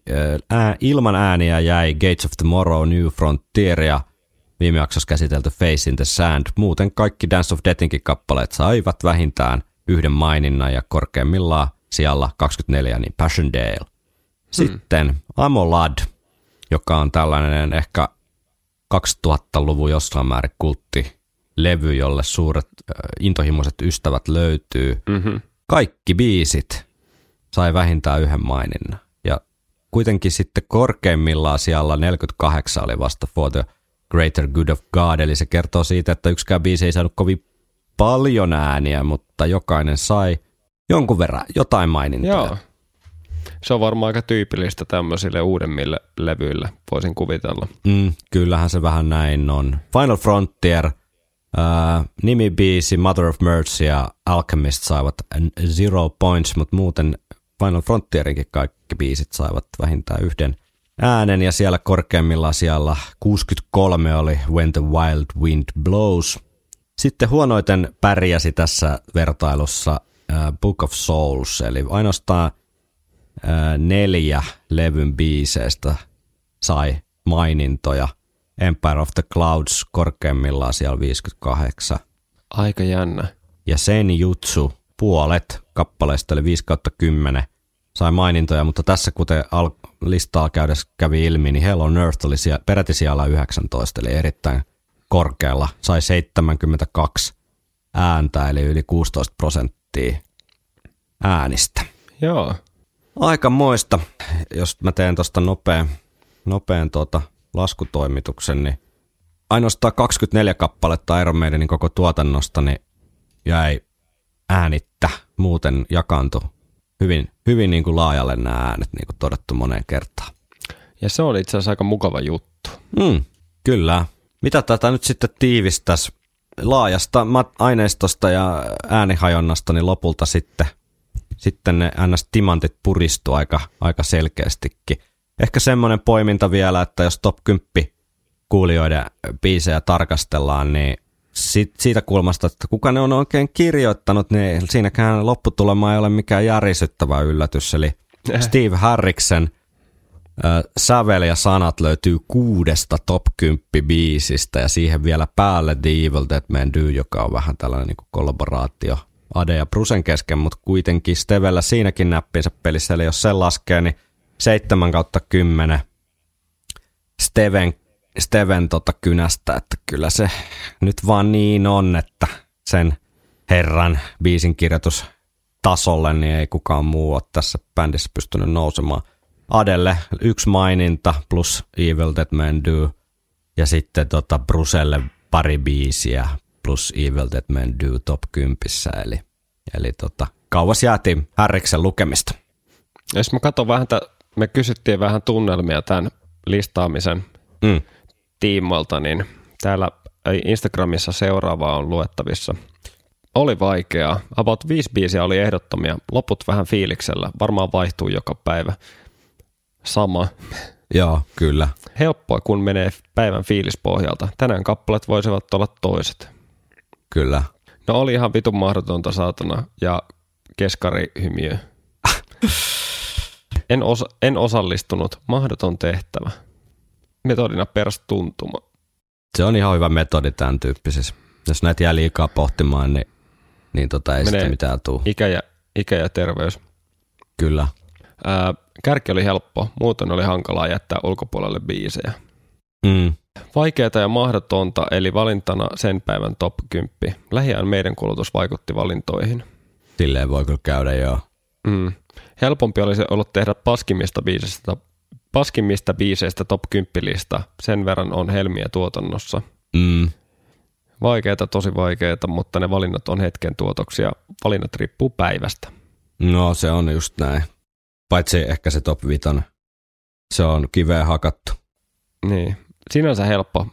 ää, ilman ääniä jäi Gates of Tomorrow, New Frontier ja viime jaksossa käsitelty Face in the Sand. Muuten kaikki Dance of Deathinkin kappaleet saivat vähintään yhden maininnan ja korkeimmillaan siellä 24 niin Passchendaele. Sitten Amolad, joka on tällainen ehkä 2000-luvun jossain määrin kultti levy, jolle suuret äh, intohimoiset ystävät löytyy. Mm-hmm. Kaikki biisit sai vähintään yhden maininnan. Ja kuitenkin sitten korkeimmillaan siellä 48 oli vasta For the Greater Good of God, eli se kertoo siitä, että yksikään biisi ei saanut kovin paljon ääniä, mutta jokainen sai jonkun verran jotain mainintoja. Joo. Se on varmaan aika tyypillistä tämmöisille uudemmille levyille, voisin kuvitella. Mm, kyllähän se vähän näin on. Final Frontier, ää, nimibiisi Mother of Mercy ja Alchemist saivat zero points, mutta muuten Final Frontierinkin kaikki biisit saivat vähintään yhden äänen ja siellä korkeimmilla siellä 63 oli When the Wild Wind Blows. Sitten huonoiten pärjäsi tässä vertailussa ää, Book of Souls, eli ainoastaan ää, neljä levyn biiseistä sai mainintoja. Empire of the Clouds korkeimmillaan siellä 58. Aika jännä. Ja Sen Jutsu puolet kappaleista eli 5 kautta 10 sai mainintoja, mutta tässä kuten al- listaa käydessä kävi ilmi, niin Hell on Earth oli siellä, peräti siellä 19, eli erittäin korkealla. Sai 72 ääntä, eli yli 16 prosenttia äänistä. Joo. Aika moista, jos mä teen tuosta nopean, nopean tuota laskutoimituksen, niin ainoastaan 24 kappaletta Iron Maidenin koko tuotannosta niin jäi äänittä, muuten jakaantui hyvin, hyvin niin kuin laajalle nämä äänet, niin kuin todettu moneen kertaan. Ja se oli itse asiassa aika mukava juttu. Mm, kyllä. Mitä tätä nyt sitten tiivistäisi laajasta aineistosta ja äänihajonnasta, niin lopulta sitten, sitten ne NS-timantit puristu aika, aika selkeästikin. Ehkä semmoinen poiminta vielä, että jos top 10 kuulijoiden biisejä tarkastellaan, niin sit, siitä kulmasta, että kuka ne on oikein kirjoittanut, niin siinäkään lopputulema ei ole mikään järisyttävä yllätys. Eli Steve Harriksen sävel ja sanat löytyy kuudesta top 10 biisistä ja siihen vielä päälle The Evil Dead Man Do, joka on vähän tällainen niin kuin kollaboraatio Ade ja Brusen kesken, mutta kuitenkin Stevellä siinäkin näppinsä pelissä, eli jos sen laskee, niin 7 kautta 10 Steven, Steven tota kynästä, että kyllä se nyt vaan niin on, että sen herran biisin kirjoitus tasolle, niin ei kukaan muu ole tässä bändissä pystynyt nousemaan. Adelle yksi maininta plus Evil Dead Man Do ja sitten tota Bruselle pari biisiä plus Evil Dead Man Do top 10, eli, eli tota, kauas jäätiin Härriksen lukemista. Jos mä katson vähän, tä- me kysyttiin vähän tunnelmia tämän listaamisen Mm. tiimoilta, niin täällä Instagramissa seuraava on luettavissa. Oli vaikeaa. About viisi biisiä oli ehdottomia. Loput vähän fiiliksellä. Varmaan vaihtuu joka päivä. Sama. Joo, kyllä. Helppoa, kun menee päivän fiilispohjalta. Tänään kappaleet voisivat olla toiset. Kyllä. No oli ihan vitun mahdotonta saatana ja keskarihymiö. En, osa, en osallistunut. Mahdoton tehtävä. Metodina perstuntuma. Se on ihan hyvä metodi tämän tyyppisissä. Jos näitä jää liikaa pohtimaan, niin, niin tota ei Menee. sitä mitään tuu. Ikä ja, ikä ja terveys. Kyllä. Ää, kärki oli helppo, muuten oli hankalaa jättää ulkopuolelle biisejä. Mm. Vaikeata ja mahdotonta, eli valintana sen päivän top 10. Lähiään meidän kulutus vaikutti valintoihin. Silleen voi kyllä käydä, joo. Mm. Helpompi olisi ollut tehdä paskimmista biiseistä, paskimmista biiseistä top 10 lista. Sen verran on helmiä tuotannossa. Mm. Vaikeita, tosi vaikeita, mutta ne valinnat on hetken tuotoksia. Valinnat riippuu päivästä. No se on just näin. Paitsi ehkä se top 5. Se on kiveen hakattu. Niin, sinänsä helppo.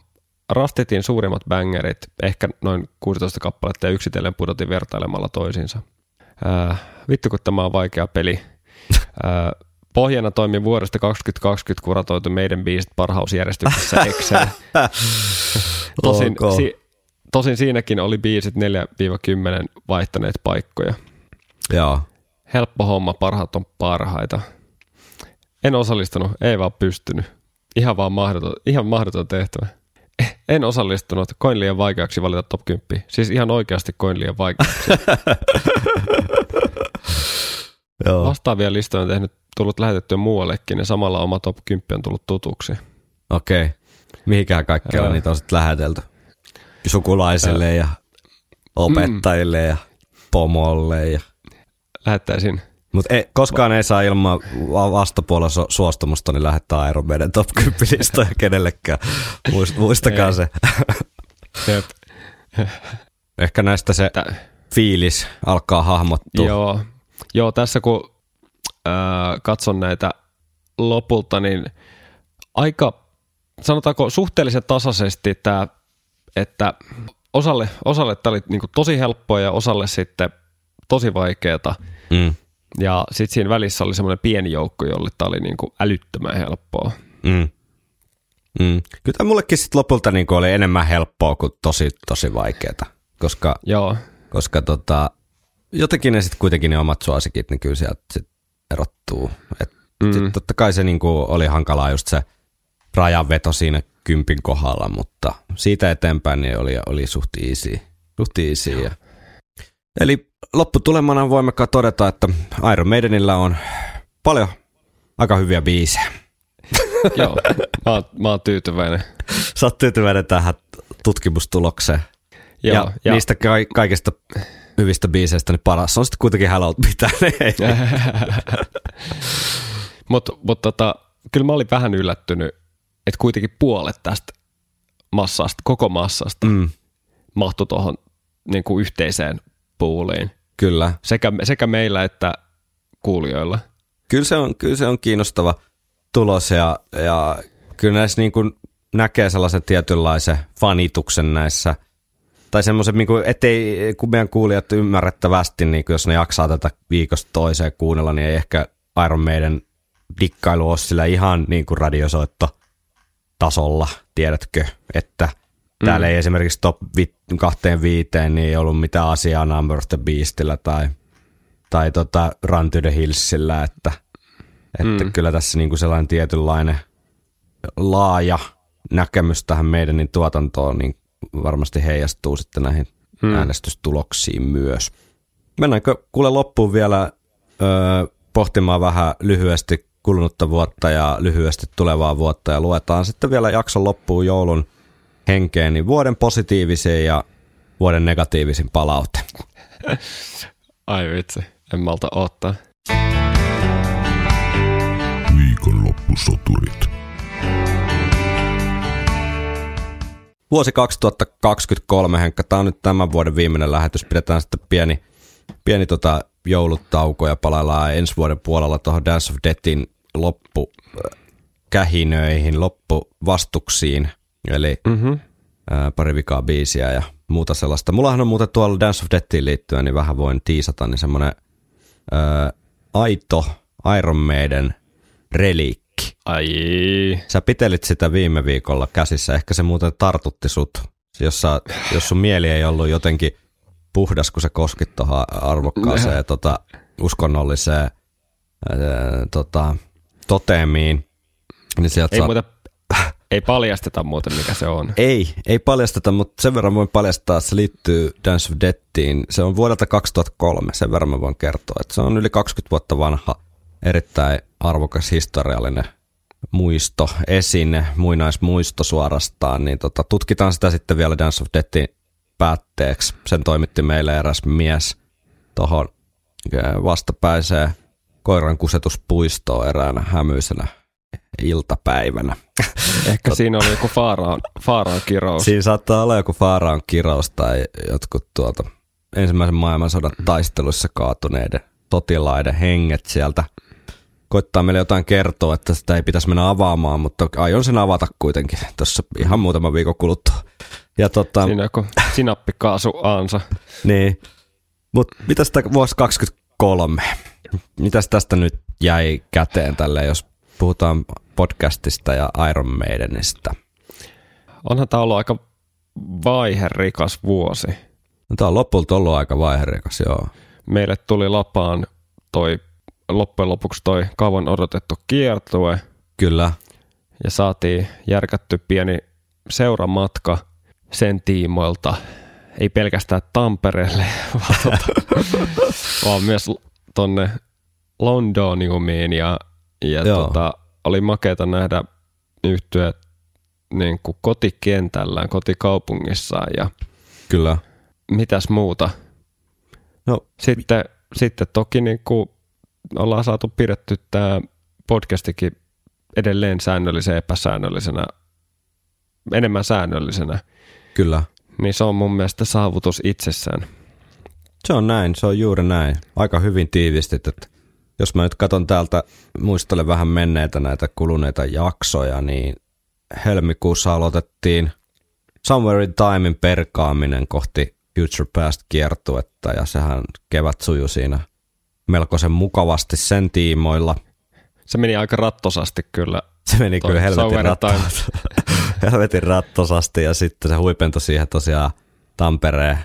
Rastitin suurimmat bangerit, ehkä noin 16 kappaletta ja yksitellen pudotin vertailemalla toisiinsa. Ää, vittu kun tämä on vaikea peli. Ää, pohjana toimi vuodesta 2020 kuratoitu meidän biisit parhausjärjestyksessä Excel. tosin, si, tosin siinäkin oli biisit 4-10 vaihtaneet paikkoja. Joo. Helppo homma, parhaat on parhaita. En osallistunut, ei vaan pystynyt. Ihan vaan mahdoton, ihan mahdoton tehtävä. En osallistunut. Koin liian vaikeaksi valita top 10. Siis ihan oikeasti koin liian vaikeaksi. Joo. Vastaavia listoja on tehnyt, tullut lähetettyä muuallekin ja samalla oma top 10 on tullut tutuksi. Okei. Okay. Mihinkään kaikkialla Ää. niitä on sitten lähetelty? Sukulaisille ja opettajille ja pomolle. Ja... Lähettäisin. Mutta koskaan ei saa ilman va- vastapuolen su- suostumusta niin lähettää Iron meidän top 10 listoja kenellekään. Muist, muistakaa se. Jep. Ehkä näistä se Tä- fiilis alkaa hahmottua. Joo. Joo, tässä kun ää, katson näitä lopulta, niin aika, sanotaanko suhteellisen tasaisesti tämä, että osalle, osalle tämä oli niin tosi helppoa ja osalle sitten tosi vaikeata. Mm. Ja sitten siinä välissä oli semmoinen pieni joukko, jolle tämä oli niin älyttömän helppoa. Mm. Mm. Kyllä tämä mullekin sit lopulta niin oli enemmän helppoa kuin tosi, tosi vaikeaa, koska, Joo, koska tota, jotenkin ne sitten kuitenkin ne omat suosikit, niin kyllä sieltä sit erottuu. Et Mm. sit totta kai se niin oli hankalaa just se rajanveto siinä kympin kohdalla, mutta siitä eteenpäin niin oli, oli suht easy. Suht easy ja. Eli lopputulemana voimme todeta, että Iron Maidenillä on paljon aika hyviä biisejä. joo. Mä, oon, mä oon tyytyväinen. Sä oot tyytyväinen tähän tutkimustulokseen. Joo, ja, ja niistä ka- kaikista hyvistä biiseistä niin paras on sitten kuitenkin Hello pitää. Mutta mut tota, kyllä mä olin vähän yllättynyt, että kuitenkin puolet tästä massasta, koko massasta, mm, mahtui tuohon niin kuin yhteiseen puuliin. Kyllä. Sekä, sekä meillä että kuulijoilla. Kyllä se on, kyllä se on kiinnostava tulos ja, ja kyllä näissä niin kuin näkee sellaisen tietynlaisen fanituksen näissä tai semmoisen, niin kuin, ettei, kun meidän kuulijat ymmärrettävästi, niin kuin jos ne jaksaa tätä viikosta toiseen kuunnella, niin ei ehkä Iron Maiden dikkailu ole sillä ihan niin kuin radiosoitto tasolla, tiedätkö, että täällä ei esimerkiksi top vi- kahteen viiteen niin ei ollut mitään asiaa Number of the Beastillä tai, tai tota Run to the Hillsillä, että, että Mm. kyllä tässä niin kuin sellainen tietynlainen laaja näkemys tähän meidän niin tuotantoon niin varmasti heijastuu sitten näihin Mm. äänestystuloksiin myös. Mennäänkö kuule loppuun vielä ö, pohtimaan vähän lyhyesti kulunutta vuotta ja lyhyesti tulevaa vuotta ja luetaan sitten vielä jakson loppuun joulun henkeen, niin vuoden positiivisin ja vuoden negatiivisin palaute. Ai vitsi, en malta ottaa. Viikonloppusoturit. Vuosi 2023, Henkka, tämä on nyt tämän vuoden viimeinen lähetys. Pidetään sitten pieni, pieni tota joulutauko ja palaillaan ensi vuoden puolella tuohon Dance of Deathin loppukähinöihin, loppuvastuksiin. Eli Mm-hmm. ää, pari vikaa biisiä ja muuta sellaista. Mullahan on muuten tuolla Dance of Deathiin liittyen, niin vähän voin tiisata, niin semmoinen ää, aito Iron Maiden reliikki. Ai, Sä pitelit sitä viime viikolla käsissä, ehkä se muuten tartutti sut, jos, sä, jos sun mieli ei ollut jotenkin puhdas, kun sä koskit tuohon arvokkaaseen tota, uskonnolliseen ää, tota, toteemiin. Niin sieltä ei saa- muuten, ei paljasteta muuten mikä se on. ei, ei paljasteta, mutta sen verran voin paljastaa, että se liittyy Dance of Deathiin. Se on vuodelta 2003, sen verran mä voin kertoa. Että se on yli 20 vuotta vanha, erittäin arvokas historiallinen muisto, esine, muinaismuisto suorastaan. Niin tota, tutkitaan sitä sitten vielä Dance of Deathin päätteeksi. Sen toimitti meille eräs mies tuohon vastapäiseen koiran kusetuspuistoon eräänä hämyisenä iltapäivänä. Ehkä siinä oli joku Faaraan, Faaraan kirous. Siinä saattaa olla joku Faaraan kirous tai jotkut tuolta ensimmäisen maailmansodan taisteluissa kaatuneiden sotilaiden henget sieltä. Koittaa meille jotain kertoa, että sitä ei pitäisi mennä avaamaan, mutta aion sen avata kuitenkin tuossa ihan muutama viikon kuluttua. Ja tota, Siinä joku sinappikaasu Aansa. niin. Mutta mitäs tämä vuosi 23? Mitäs tästä nyt jäi käteen tälle, jos puhutaan podcastista ja Iron Maidenista? Onhan tämä ollut aika vaiherikas vuosi. No, tämä on lopulta ollut aika vaiherikas, joo. Meille tuli lapaan toi loppujen lopuksi toi kauan odotettu kiertue Kyllä. ja saatiin järkätty pieni seuramatka sen tiimoilta, ei pelkästään Tampereelle, vaan, tota, vaan myös tonne Londoniumiin ja, ja tota, oli makeata nähdä yhtyä niin kuin kotikentällään, kotikaupungissaan ja Kyllä. mitäs muuta. No, Sitten, sitten toki niin kuin ollaan saatu pidetty tämä podcastikin edelleen säännöllisen epäsäännöllisenä, enemmän säännöllisenä, kyllä. niin se on mun mielestä saavutus itsessään. Se on näin, se on juuri näin. Aika hyvin tiivistit, että jos mä nyt katson täältä, muistelen vähän menneitä näitä kuluneita jaksoja, niin helmikuussa aloitettiin Somewhere in Timein perkaaminen kohti Future Past kiertuetta ja sehän kevät sujui siinä melkoisen mukavasti sen tiimoilla. Se meni aika rattosasti kyllä. Se meni Toi kyllä helvetin, rattos, helvetin rattosasti ja sitten se huipentui siihen tosiaan Tampereen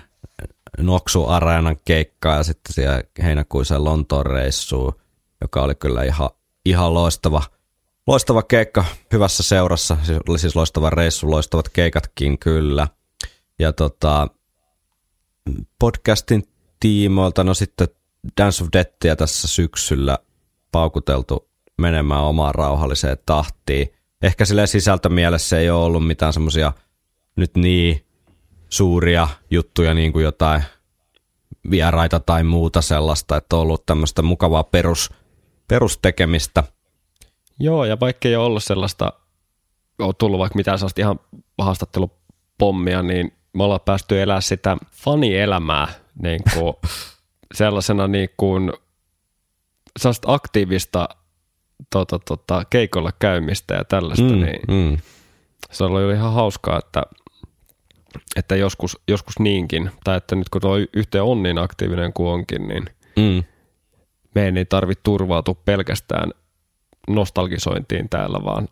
Noksu Areenan keikkaan ja sitten siihen heinäkuisen Lontoon reissuun, joka oli kyllä ihan, ihan loistava, loistava keikka hyvässä seurassa. Siis oli siis loistava reissu, loistavat keikatkin kyllä. Ja tota, podcastin tiimoilta, no sitten Dance of Deathia tässä syksyllä paukuteltu menemään omaan rauhalliseen tahtiin. Ehkä sille sisältömielessä ei ole ollut mitään semmoisia nyt niin suuria juttuja niin kuin jotain vieraita tai muuta sellaista, että on ollut tämmöistä mukavaa perus, perustekemistä. Joo, ja vaikka ei ole ollut sellaista, ole tullut vaikka mitään sellaista ihan haastattelupommia, niin me ollaan päästy elää sitä fanielämää niin kuin sellaisena niin kuin, sellaista aktiivista tota, tota, keikolla käymistä ja tällaista, mm, niin mm. se oli ihan hauskaa, että, että joskus, joskus niinkin, tai että nyt kun tuo yhteen on niin aktiivinen kuin onkin, niin Mm. Meidän ei tarvitse turvautua pelkästään nostalgisointiin täällä, vaan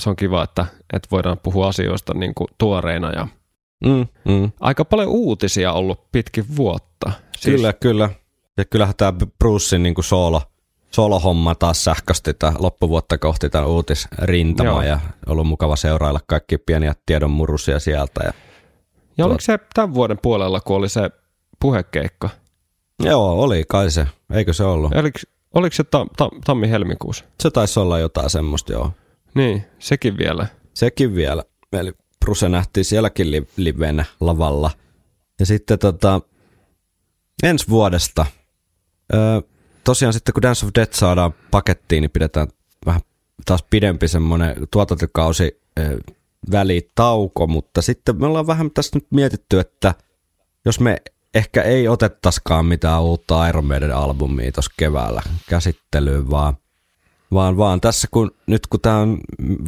se on kiva, että, että voidaan puhua asioista niin kuin tuoreina ja Mm. Mm. aika paljon uutisia ollut pitkin vuotta. Siis... Kyllä, kyllä. Ja kyllähän tämä Brucein niin solo, solo-homma taas sähkösti loppuvuotta kohti tämän uutisrintama Joo. ja ollut mukava seurailla kaikki pieniä tiedonmurusia sieltä. Ja, Ja oliko se tämän vuoden puolella, kun oli se puhekeikka? Joo, oli kai se. Eikö se ollut? Oliko, oliko se ta, ta, tammi-helmikuussa? Se taisi olla jotain semmoista, joo. Niin, sekin vielä. Sekin vielä. Eli Bruce nähtiin sielläkin li- livenä lavalla. Ja sitten tota, ensi vuodesta, öö, tosiaan sitten kun Dance of Death saadaan pakettiin, niin pidetään vähän taas pidempi semmoinen tuotantokausi öö, välitauko, mutta sitten me ollaan vähän tässä nyt mietitty, että jos me ehkä ei otettaskaan mitään uutta Iron Maiden albumia tuossa keväällä käsittelyyn, vaan, vaan, vaan tässä kun nyt kun tämä on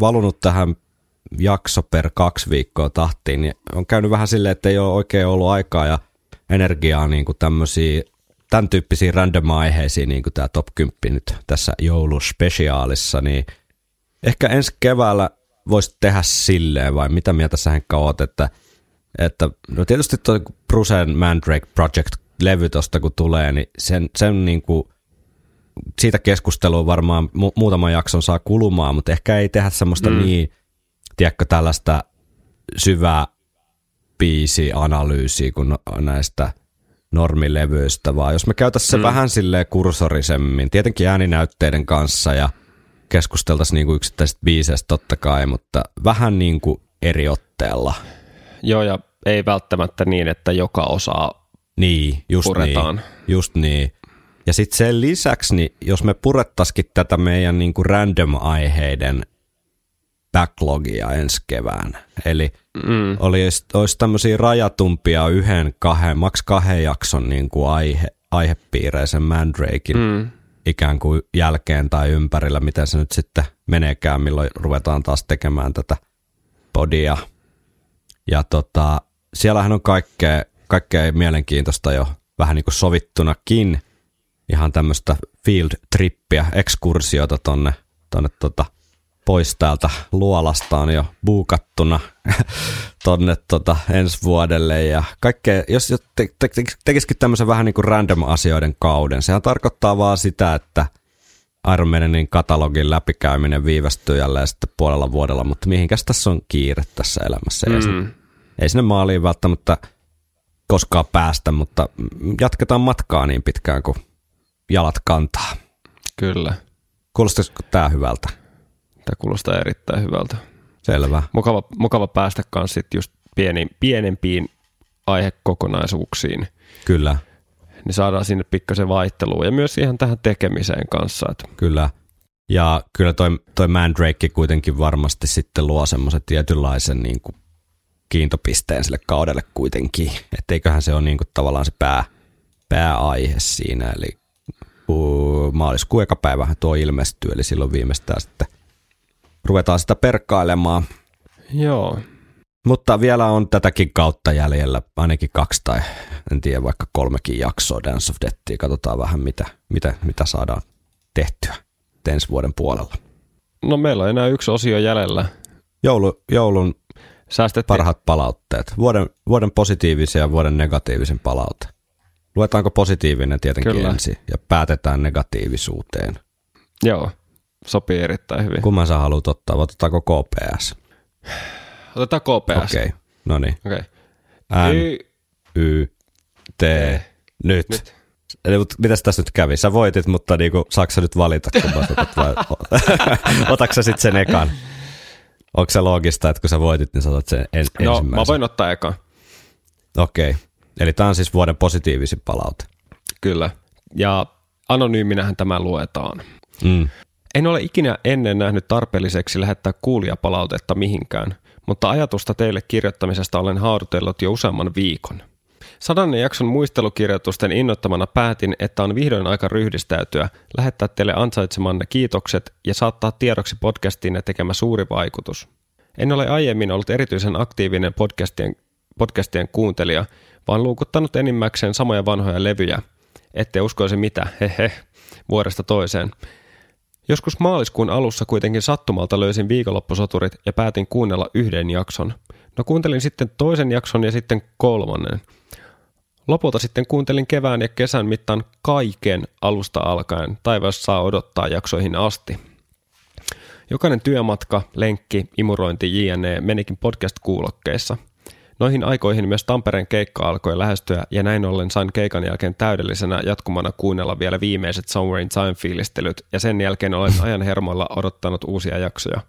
valunut tähän jakso per kaksi viikkoa tahtiin, niin on käynyt vähän silleen, että ei ole oikein ollut aikaa ja energiaa niin kuin tämmöisiä, tämän tyyppisiin random aiheisiin, niin kuin tämä Top 10 nyt tässä jouluspesiaalissa, niin ehkä ensi keväällä voisi tehdä silleen, vai mitä mieltä sä Henkka oot, että, että no tietysti tuo Brucen Mandrake Project-levy tosta kun tulee, niin sen, sen niin kuin, siitä keskustelua varmaan mu- muutaman jakson saa kulumaan, mutta ehkä ei tehdä semmoista mm. niin, tiedätkö, tällaista syvää biisi-analyysiä kuin näistä normilevyistä, vaan jos me käytäisiin se mm. vähän silleen kursorisemmin, tietenkin ääninäytteiden kanssa ja keskusteltaisiin niinku yksittäisistä biiseistä totta kai, mutta vähän niin kuin eri otteella. Joo, ja ei välttämättä niin, että joka osaa Niin, just Puretaan. niin. Just niin. Ja sitten sen lisäksi, niin jos me purettaisikin tätä meidän niinku random-aiheiden backlogia ensi kevään, eli Mm. olisi, olisi tämmöisiä rajatumpia yhden, kahden, maks kahden jakson niin kuin aihe, aihepiireisen Mandrakein Mm. ikään kuin jälkeen tai ympärillä, miten se nyt sitten meneekään, milloin ruvetaan taas tekemään tätä podia. Ja tota, siellähän on kaikkea, kaikkea mielenkiintoista jo vähän niin kuin sovittunakin. Ihan tämmöistä field trippiä, ekskursiota tonne, tonne tota, pois täältä luolasta on jo buukattuna tonne tota, ensi vuodelle ja kaikkea, jos jos te, te, te, tekisikin tämmöisen vähän niin kuin random asioiden kauden, sehän tarkoittaa vaan sitä, että Iron katalogin läpikäyminen viivästyy jälleen sitten puolella vuodella, mutta mihinkäs tässä on kiire tässä elämässä. Mm. Ei sinne maaliin välttämättä koskaan päästä, mutta jatketaan matkaa niin pitkään kuin jalat kantaa. Kyllä. Kuulostaisiko tämä hyvältä? Tämä kuulostaa erittäin hyvältä. Selvä. Mukava, mukava päästä kanssa sit just pieni, pienempiin aihekokonaisuuksiin. Kyllä, Niin saadaan sinne pikkasen vaihtelua ja myös ihan tähän tekemiseen kanssa. Että kyllä. Ja kyllä toi, toi Mandrake kuitenkin varmasti sitten luo semmoisen tietynlaisen niin kuin kiintopisteen sille kaudelle kuitenkin. Että eiköhän se ole niin kuin tavallaan se pää, pääaihe siinä. Eli uu, maaliskuun eka päivähän tuo ilmestyy, eli silloin viimeistään sitten ruvetaan sitä perkkailemaan. Joo, Mutta vielä on tätäkin kautta jäljellä ainakin kaksi tai en tiedä vaikka kolmekin jaksoa Dance of Deathia. Katsotaan vähän mitä, mitä, mitä saadaan tehtyä ensi vuoden puolella. no meillä on enää yksi osio jäljellä. Joulu, joulun Säästettiin. parhaat palautteet. Vuoden, vuoden positiivisen ja vuoden negatiivisen palaute. Luetaanko positiivinen tietenkin Kyllä. ensin ja päätetään negatiivisuuteen. Joo, sopii erittäin hyvin. Kumman sä haluat ottaa? Otetaanko KPS? Otetaan KPS. Okei, okay. no niin. Okei. N, Y- Y, T, nyt. Nyt. Eli mut mitäs tässä nyt kävi? Sä voitit, mutta niinku, saako sä nyt valita, kun otat vai otatko sä sitten sen ekan? Onko se loogista, että kun sä voitit, niin sä otat sen en, No, ensimmäisen? mä voin ottaa eka. Okei. Okay. Eli tämä on siis vuoden positiivisin palaute. Kyllä. Ja anonyyminähän tämä luetaan. Mm. En ole ikinä ennen nähnyt tarpeelliseksi lähettää kuulijapalautetta mihinkään, mutta ajatusta teille kirjoittamisesta olen haadutellut jo useamman viikon. Sadannen jakson muistelukirjoitusten innoittamana päätin, että on vihdoin aika ryhdistäytyä, lähettää teille ansaitsemanne kiitokset ja saattaa tiedoksi podcastiin tekemä suuri vaikutus. En ole aiemmin ollut erityisen aktiivinen podcastien, podcastien kuuntelija, vaan luukuttanut enimmäkseen samoja vanhoja levyjä. Ette uskoisi mitä, hehe, vuodesta toiseen. Joskus maaliskuun alussa kuitenkin sattumalta löysin viikonloppusoturit ja päätin kuunnella yhden jakson. No kuuntelin sitten toisen jakson ja sitten kolmannen. Lopulta sitten kuuntelin kevään ja kesän mittaan kaiken alusta alkaen. Taivas saa odottaa jaksoihin asti. Jokainen työmatka, lenkki, imurointi, jne. menikin podcast-kuulokkeissa. Noihin aikoihin myös Tampereen keikka alkoi lähestyä ja näin ollen sain keikan jälkeen täydellisenä jatkumana kuunnella vielä viimeiset Somewhere in Time-fiilistelyt ja sen jälkeen olen ajan hermoilla odottanut uusia jaksoja.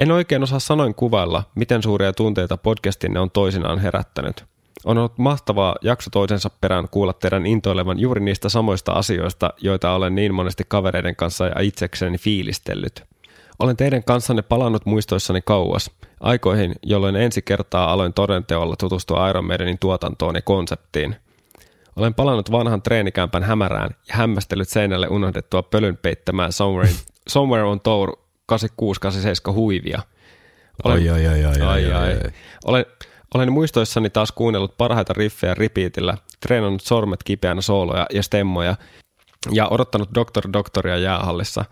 En oikein osaa sanoin kuvailla, miten suuria tunteita podcastinne on toisinaan herättänyt. On ollut mahtavaa jakso toisensa perään kuulla teidän intoilevan juuri niistä samoista asioista, joita olen niin monesti kavereiden kanssa ja itsekseni fiilistellyt. Olen teidän kanssanne palannut muistoissani kauas, aikoihin, jolloin ensi kertaa aloin todenteolla tutustua Iron Maidenin tuotantoon ja konseptiin. Olen palannut vanhan treenikämpän hämärään ja hämmästellyt seinälle unohdettua pölyn peittämään Somewhere, Somewhere on Tour 8687 huivia. Oi, oi, oi, oi, ai, ai. Olen, olen muistoissani taas kuunnellut parhaita riffejä ripiitillä, treenannut sormet kipeänä sooloja ja stemmoja ja odottanut Doktor Doktoria jäähallissa.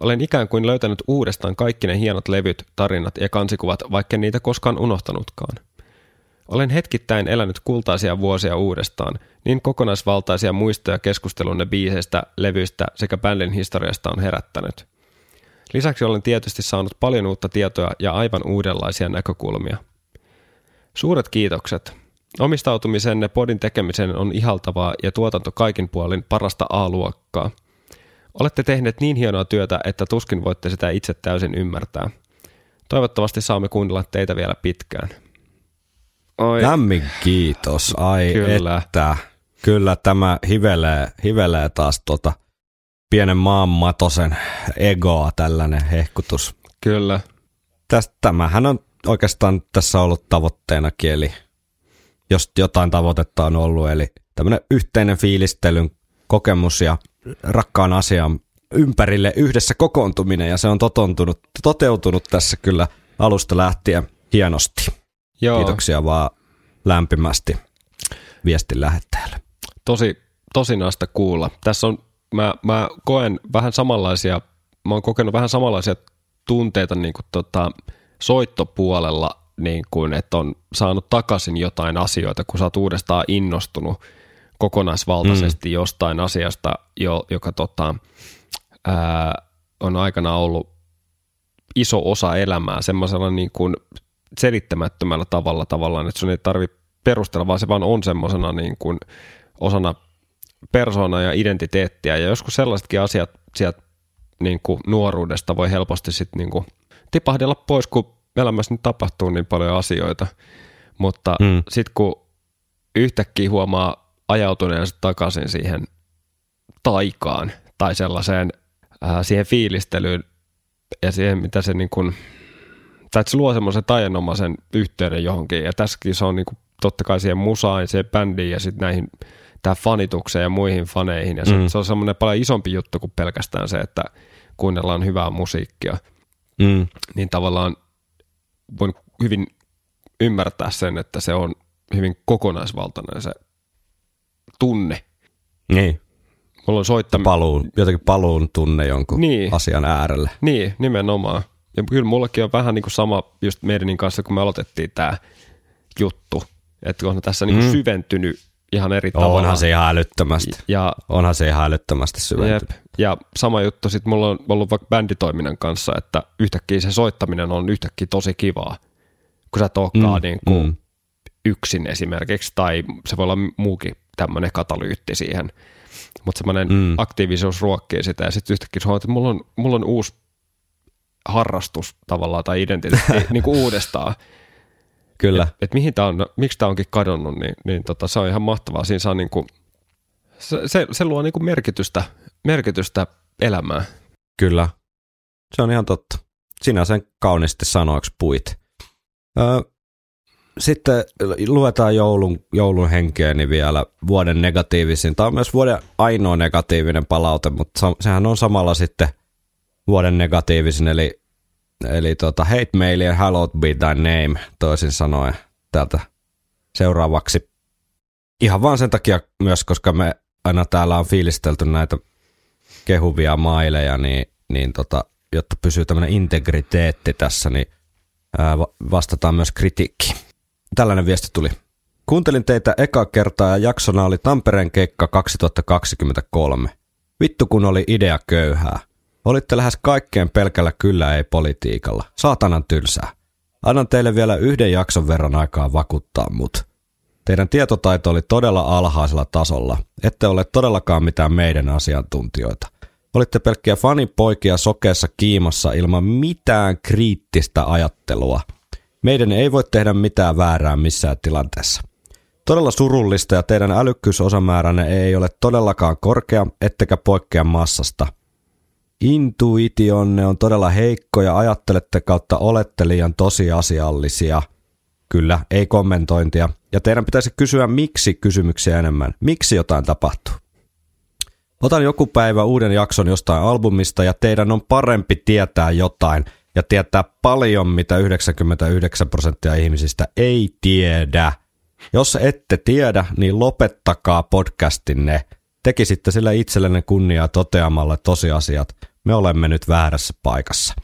Olen ikään kuin löytänyt uudestaan kaikki ne hienot levyt, tarinat ja kansikuvat, vaikka niitä koskaan unohtanutkaan. Olen hetkittäin elänyt kultaisia vuosia uudestaan, niin kokonaisvaltaisia muistoja keskustelunne biiseistä, levyistä sekä bändin historiasta on herättänyt. Lisäksi olen tietysti saanut paljon uutta tietoa ja aivan uudenlaisia näkökulmia. Suuret kiitokset. Omistautumisenne podin tekemisen on ihaltavaa ja tuotanto kaikin puolin parasta A-luokkaa. Olette tehneet niin hienoa työtä, että tuskin voitte sitä itse täysin ymmärtää. Toivottavasti saamme kuunnella teitä vielä pitkään. Oi, Lämmin kiitos. Ai Kyllä. että. Kyllä tämä hivelee, hivelee taas tota pienen maanmatosen egoa tällainen hehkutus. kyllä. Tästä, tämähän on oikeastaan tässä ollut tavoitteenakin, eli jos jotain tavoitetta on ollut, eli tämmöinen yhteinen fiilistelyn kokemus ja rakkaan asian ympärille yhdessä kokoontuminen, ja se on totontunut, toteutunut tässä kyllä alusta lähtien hienosti. Joo, Kiitoksia vaan lämpimästi viestin lähettäjälle. tosi, tosi naista kuulla. Tässä on, mä, mä koen vähän samanlaisia, mä oon kokenut vähän samanlaisia tunteita niin kuin tota, soittopuolella, niin kuin, että on saanut takaisin jotain asioita, kun sä oot uudestaan innostunut kokonaisvaltaisesti mm. jostain asiasta, jo, joka tota, ää, on aikana ollut iso osa elämää semmoisella niin kuin selittämättömällä tavalla tavallaan, että sun ei tarvitse perustella, vaan se vaan on semmoisena niin kuin osana persoonaa ja identiteettiä. Ja joskus sellaisetkin asiat sieltä niin kuin nuoruudesta voi helposti sitten niin kuin tipahdella pois, kun elämässä nyt tapahtuu niin paljon asioita. Mutta Mm. sitten kun yhtäkkiä huomaa ajautuneensa takaisin siihen taikaan tai sellaiseen ää, siihen fiilistelyyn ja siihen, mitä se niin kuin, tai että se luo semmoisen taianomaisen yhteyden johonkin. Ja tässäkin se on niin kuin, totta kai siihen musaan siihen bändiin ja sitten näihin tähän fanitukseen ja muihin faneihin. Ja se, mm. se on semmoinen paljon isompi juttu kuin pelkästään se, että kuunnellaan hyvää musiikkia. Mm. Niin tavallaan voin hyvin ymmärtää sen, että se on hyvin kokonaisvaltainen se tunne. Niin, Mulla on soittaminen. paluun, jotenkin paluun tunne jonkun Niin. asian äärelle. Niin, nimenomaan. Ja kyllä mullakin on vähän niin kuin sama just Merinin kanssa, kun me aloitettiin tämä juttu. Että on tässä niin kuin Mm. syventynyt ihan eri tavalla. Onhan se ihan älyttömästi. Ja, Onhan se ihan älyttömästi jep, syventynyt. ja sama juttu sitten mulla on ollut vaikka bänditoiminnan kanssa, että yhtäkkiä se soittaminen on yhtäkkiä tosi kivaa, kun sä et Mm, niin kuin mm. yksin esimerkiksi, tai se voi olla muukin tämmöinen katalyytti siihen. Mutta semmoinen Mm. aktiivisuus ruokkii sitä, ja sitten yhtäkkiä sä huomaat, että mulla on, mulla on uusi harrastus tavallaan, tai identiteetti niin kuin uudestaan. Kyllä. Et mihin tää on, miksi tämä onkin kadonnut, niin, niin tota, se on ihan mahtavaa. Siinä saa niin kuin, se, se, se luo niin kuin merkitystä, merkitystä elämään. Kyllä. Se on ihan totta. Sinä sen kauniisti sanoiksi puit. Öö, sitten luetaan joulun, joulun henkeä, niin vielä vuoden negatiivisin. Tämä on myös vuoden ainoa negatiivinen palaute, mutta sehän on samalla sitten vuoden negatiivisin, eli, eli tota, hate mail and hallowed be thy name, toisin sanoen täältä seuraavaksi. Ihan vaan sen takia myös, koska me aina täällä on fiilistelty näitä kehuvia maileja, niin, niin tota, jotta pysyy tämmöinen integriteetti tässä, niin ää, va- vastataan myös kritiikkiin. Tällainen viesti tuli. Kuuntelin teitä eka kertaa ja jaksona oli Tampereen keikka 2023. Vittu kun oli idea köyhää. Olitte lähes kaikkeen pelkällä kyllä ei politiikalla. Saatanan tylsää. Annan teille vielä yhden jakson verran aikaa vakuuttaa mut. Teidän tietotaito oli todella alhaisella tasolla. Ette ole todellakaan mitään meidän asiantuntijoita. Olitte pelkkiä fanipoikia sokeessa kiimassa ilman mitään kriittistä ajattelua. Meidän ei voi tehdä mitään väärää missään tilanteessa. Todella surullista ja teidän älykkyysosamääränne ei ole todellakaan korkea, ettekä poikkea massasta. Intuitionne on todella heikko ja ajattelette kautta olette liian tosiasiallisia. Kyllä, ei kommentointia. Ja teidän pitäisi kysyä miksi kysymyksiä enemmän. Miksi jotain tapahtuu? Otan joku päivä uuden jakson jostain albumista ja teidän on parempi tietää jotain ja tietää paljon, mitä 99 prosenttia ihmisistä ei tiedä. Jos ette tiedä, niin lopettakaa podcastinne. Tekisitte sille itsellenne kunniaa toteamalla tosiasiat. Me olemme nyt väärässä paikassa.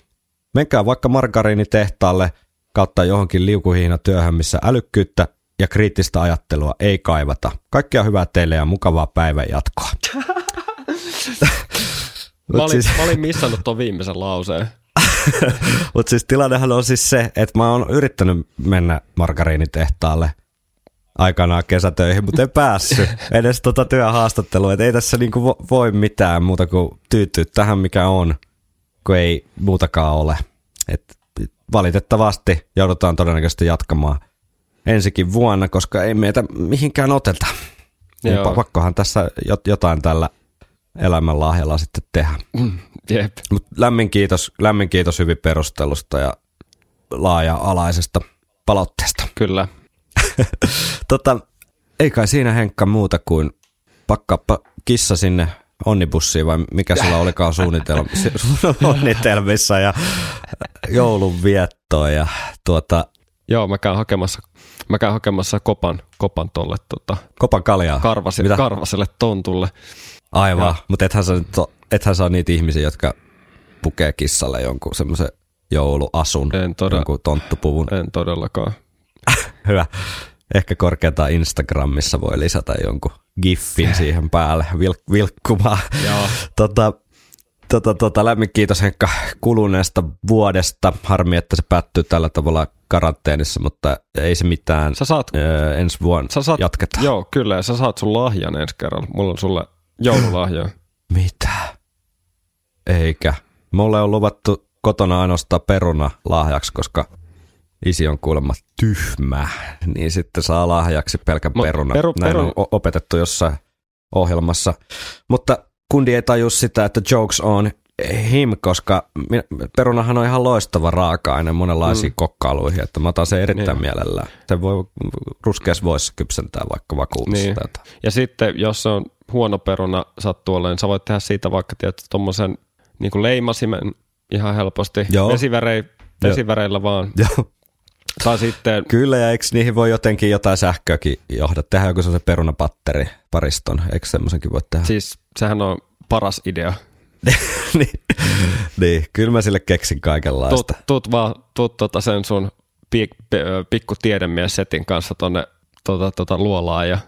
Menkää vaikka margariinitehtaalle kautta johonkin liukuhiina työhön, missä älykkyyttä ja kriittistä ajattelua ei kaivata. Kaikkea hyvää teille ja mukavaa päivän jatkoa. Mä olin, siis... mä olin missannut tuon viimeisen lauseen. Mutta siis tilannehan on siis se, että mä oon yrittänyt mennä margariinitehtaalle aikanaan kesätöihin, mutta en päässyt edes tota työhaastattelua. Et ei tässä niinku vo- voi mitään muuta kuin tyytyä tähän, mikä on, kun ei muutakaan ole. Et valitettavasti joudutaan todennäköisesti jatkamaan ensikin vuonna, koska ei meitä mihinkään oteta. Niin Joo. pa- pakkohan tässä jot- jotain tällä elämänlahjalla sitten tehdä. Jep. Mut lämmin kiitos, lämmin kiitos hyvin perustelusta ja laaja-alaisesta palautteesta. Kyllä. Tota, ei kai siinä Henkka muuta kuin pakkaappa kissa sinne onnibussiin vai mikä sulla olikaan suunnitelma, suunnitelmissa ja joulun viettoon ja tuota, Joo, mä käyn hakemassa, mä käyn hakemassa kopan, kopan tolle tota, kopan kaljaa. karvasille, Mitä? karvaselle tontulle. Aivan, mutta ethän sä, nyt ethän sä niitä ihmisiä, jotka pukee kissalle jonkun semmoisen jouluasun, En todella- jonkun tonttupuvun. En todellakaan. Hyvä. Ehkä korkeintaan Instagramissa voi lisätä jonkun giffin siihen päälle vil- vilkkumaan. Joo. Tota, Tota, tota, lämmin kiitos Henkka kuluneesta vuodesta. Harmi, että se päättyy tällä tavalla karanteenissa, mutta ei se mitään. Sä saat, Öö, ensi vuonna sä saat, jatketaan. Joo, kyllä, sä saat sun lahjan ensi kerralla. Mulla on sulle joululahja. Mitä? Eikä. Mulle on luvattu kotona ainoastaan peruna lahjaksi, koska isi on kuulemma tyhmä, niin sitten saa lahjaksi pelkän Mut peruna. peru- Näin peru- on opetettu jossain ohjelmassa. Mutta kundi ei taju sitä, että jokes on him, koska perunahan on ihan loistava raaka-aine monenlaisiin mm. kokkailuihin, että mä otan sen erittäin Niin. mielellään. Se voi ruskeassa voissa kypsentää vaikka vakuumissa. Niin. Ja sitten, jos se on huono peruna sattuu olemaan, niin sä voit tehdä siitä vaikka tommosen niin leimasimen ihan helposti. Joo. Vesivärei, vesiväreillä vaan. Joo. Tai sitten, Kyllä, ja eikö niihin voi jotenkin jotain sähköäkin johda? Tehdään joku sellaisen perunapatteri pariston, eikö semmoisenkin voi tehdä? siis sehän on paras idea. niin, niin, kyllä mä sille keksin kaikenlaista. Tuut, tuut vaan, tuut tota sen sun pi, pi, pikku tiedemies setin kanssa tonne tota, tota luolaan ja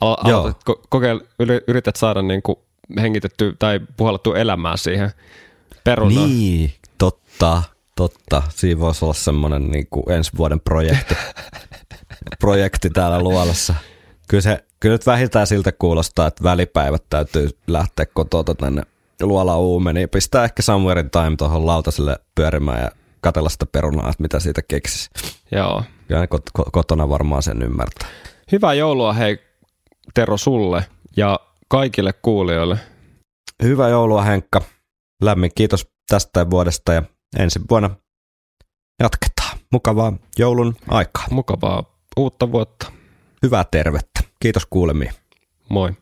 al, aloitat, ko, kokeil, yri- yrität saada niinku hengitetty tai puhallettu elämää siihen perunaan. Niin, totta, totta. Siinä voisi olla semmoinen niin kuin ensi vuoden projekti, projekti täällä luolassa. Kyllä, se, kyllä nyt vähintään siltä kuulostaa, että välipäivät täytyy lähteä kotoa tänne luola uumeniin. Pistää ehkä somewhere in time tuohon lautaselle pyörimään ja katella sitä perunaa, että mitä siitä keksisi. Joo. Kyllä ne kot- ko- kotona varmaan sen ymmärtää. Hyvää joulua hei Tero sulle ja kaikille kuulijoille. Hyvää joulua Henkka. Lämmin kiitos tästä vuodesta ja ensi vuonna jatketaan. Mukavaa joulun aikaa. Mukavaa uutta vuotta. Hyvää tervettä. Kiitos kuulemiin. Moi.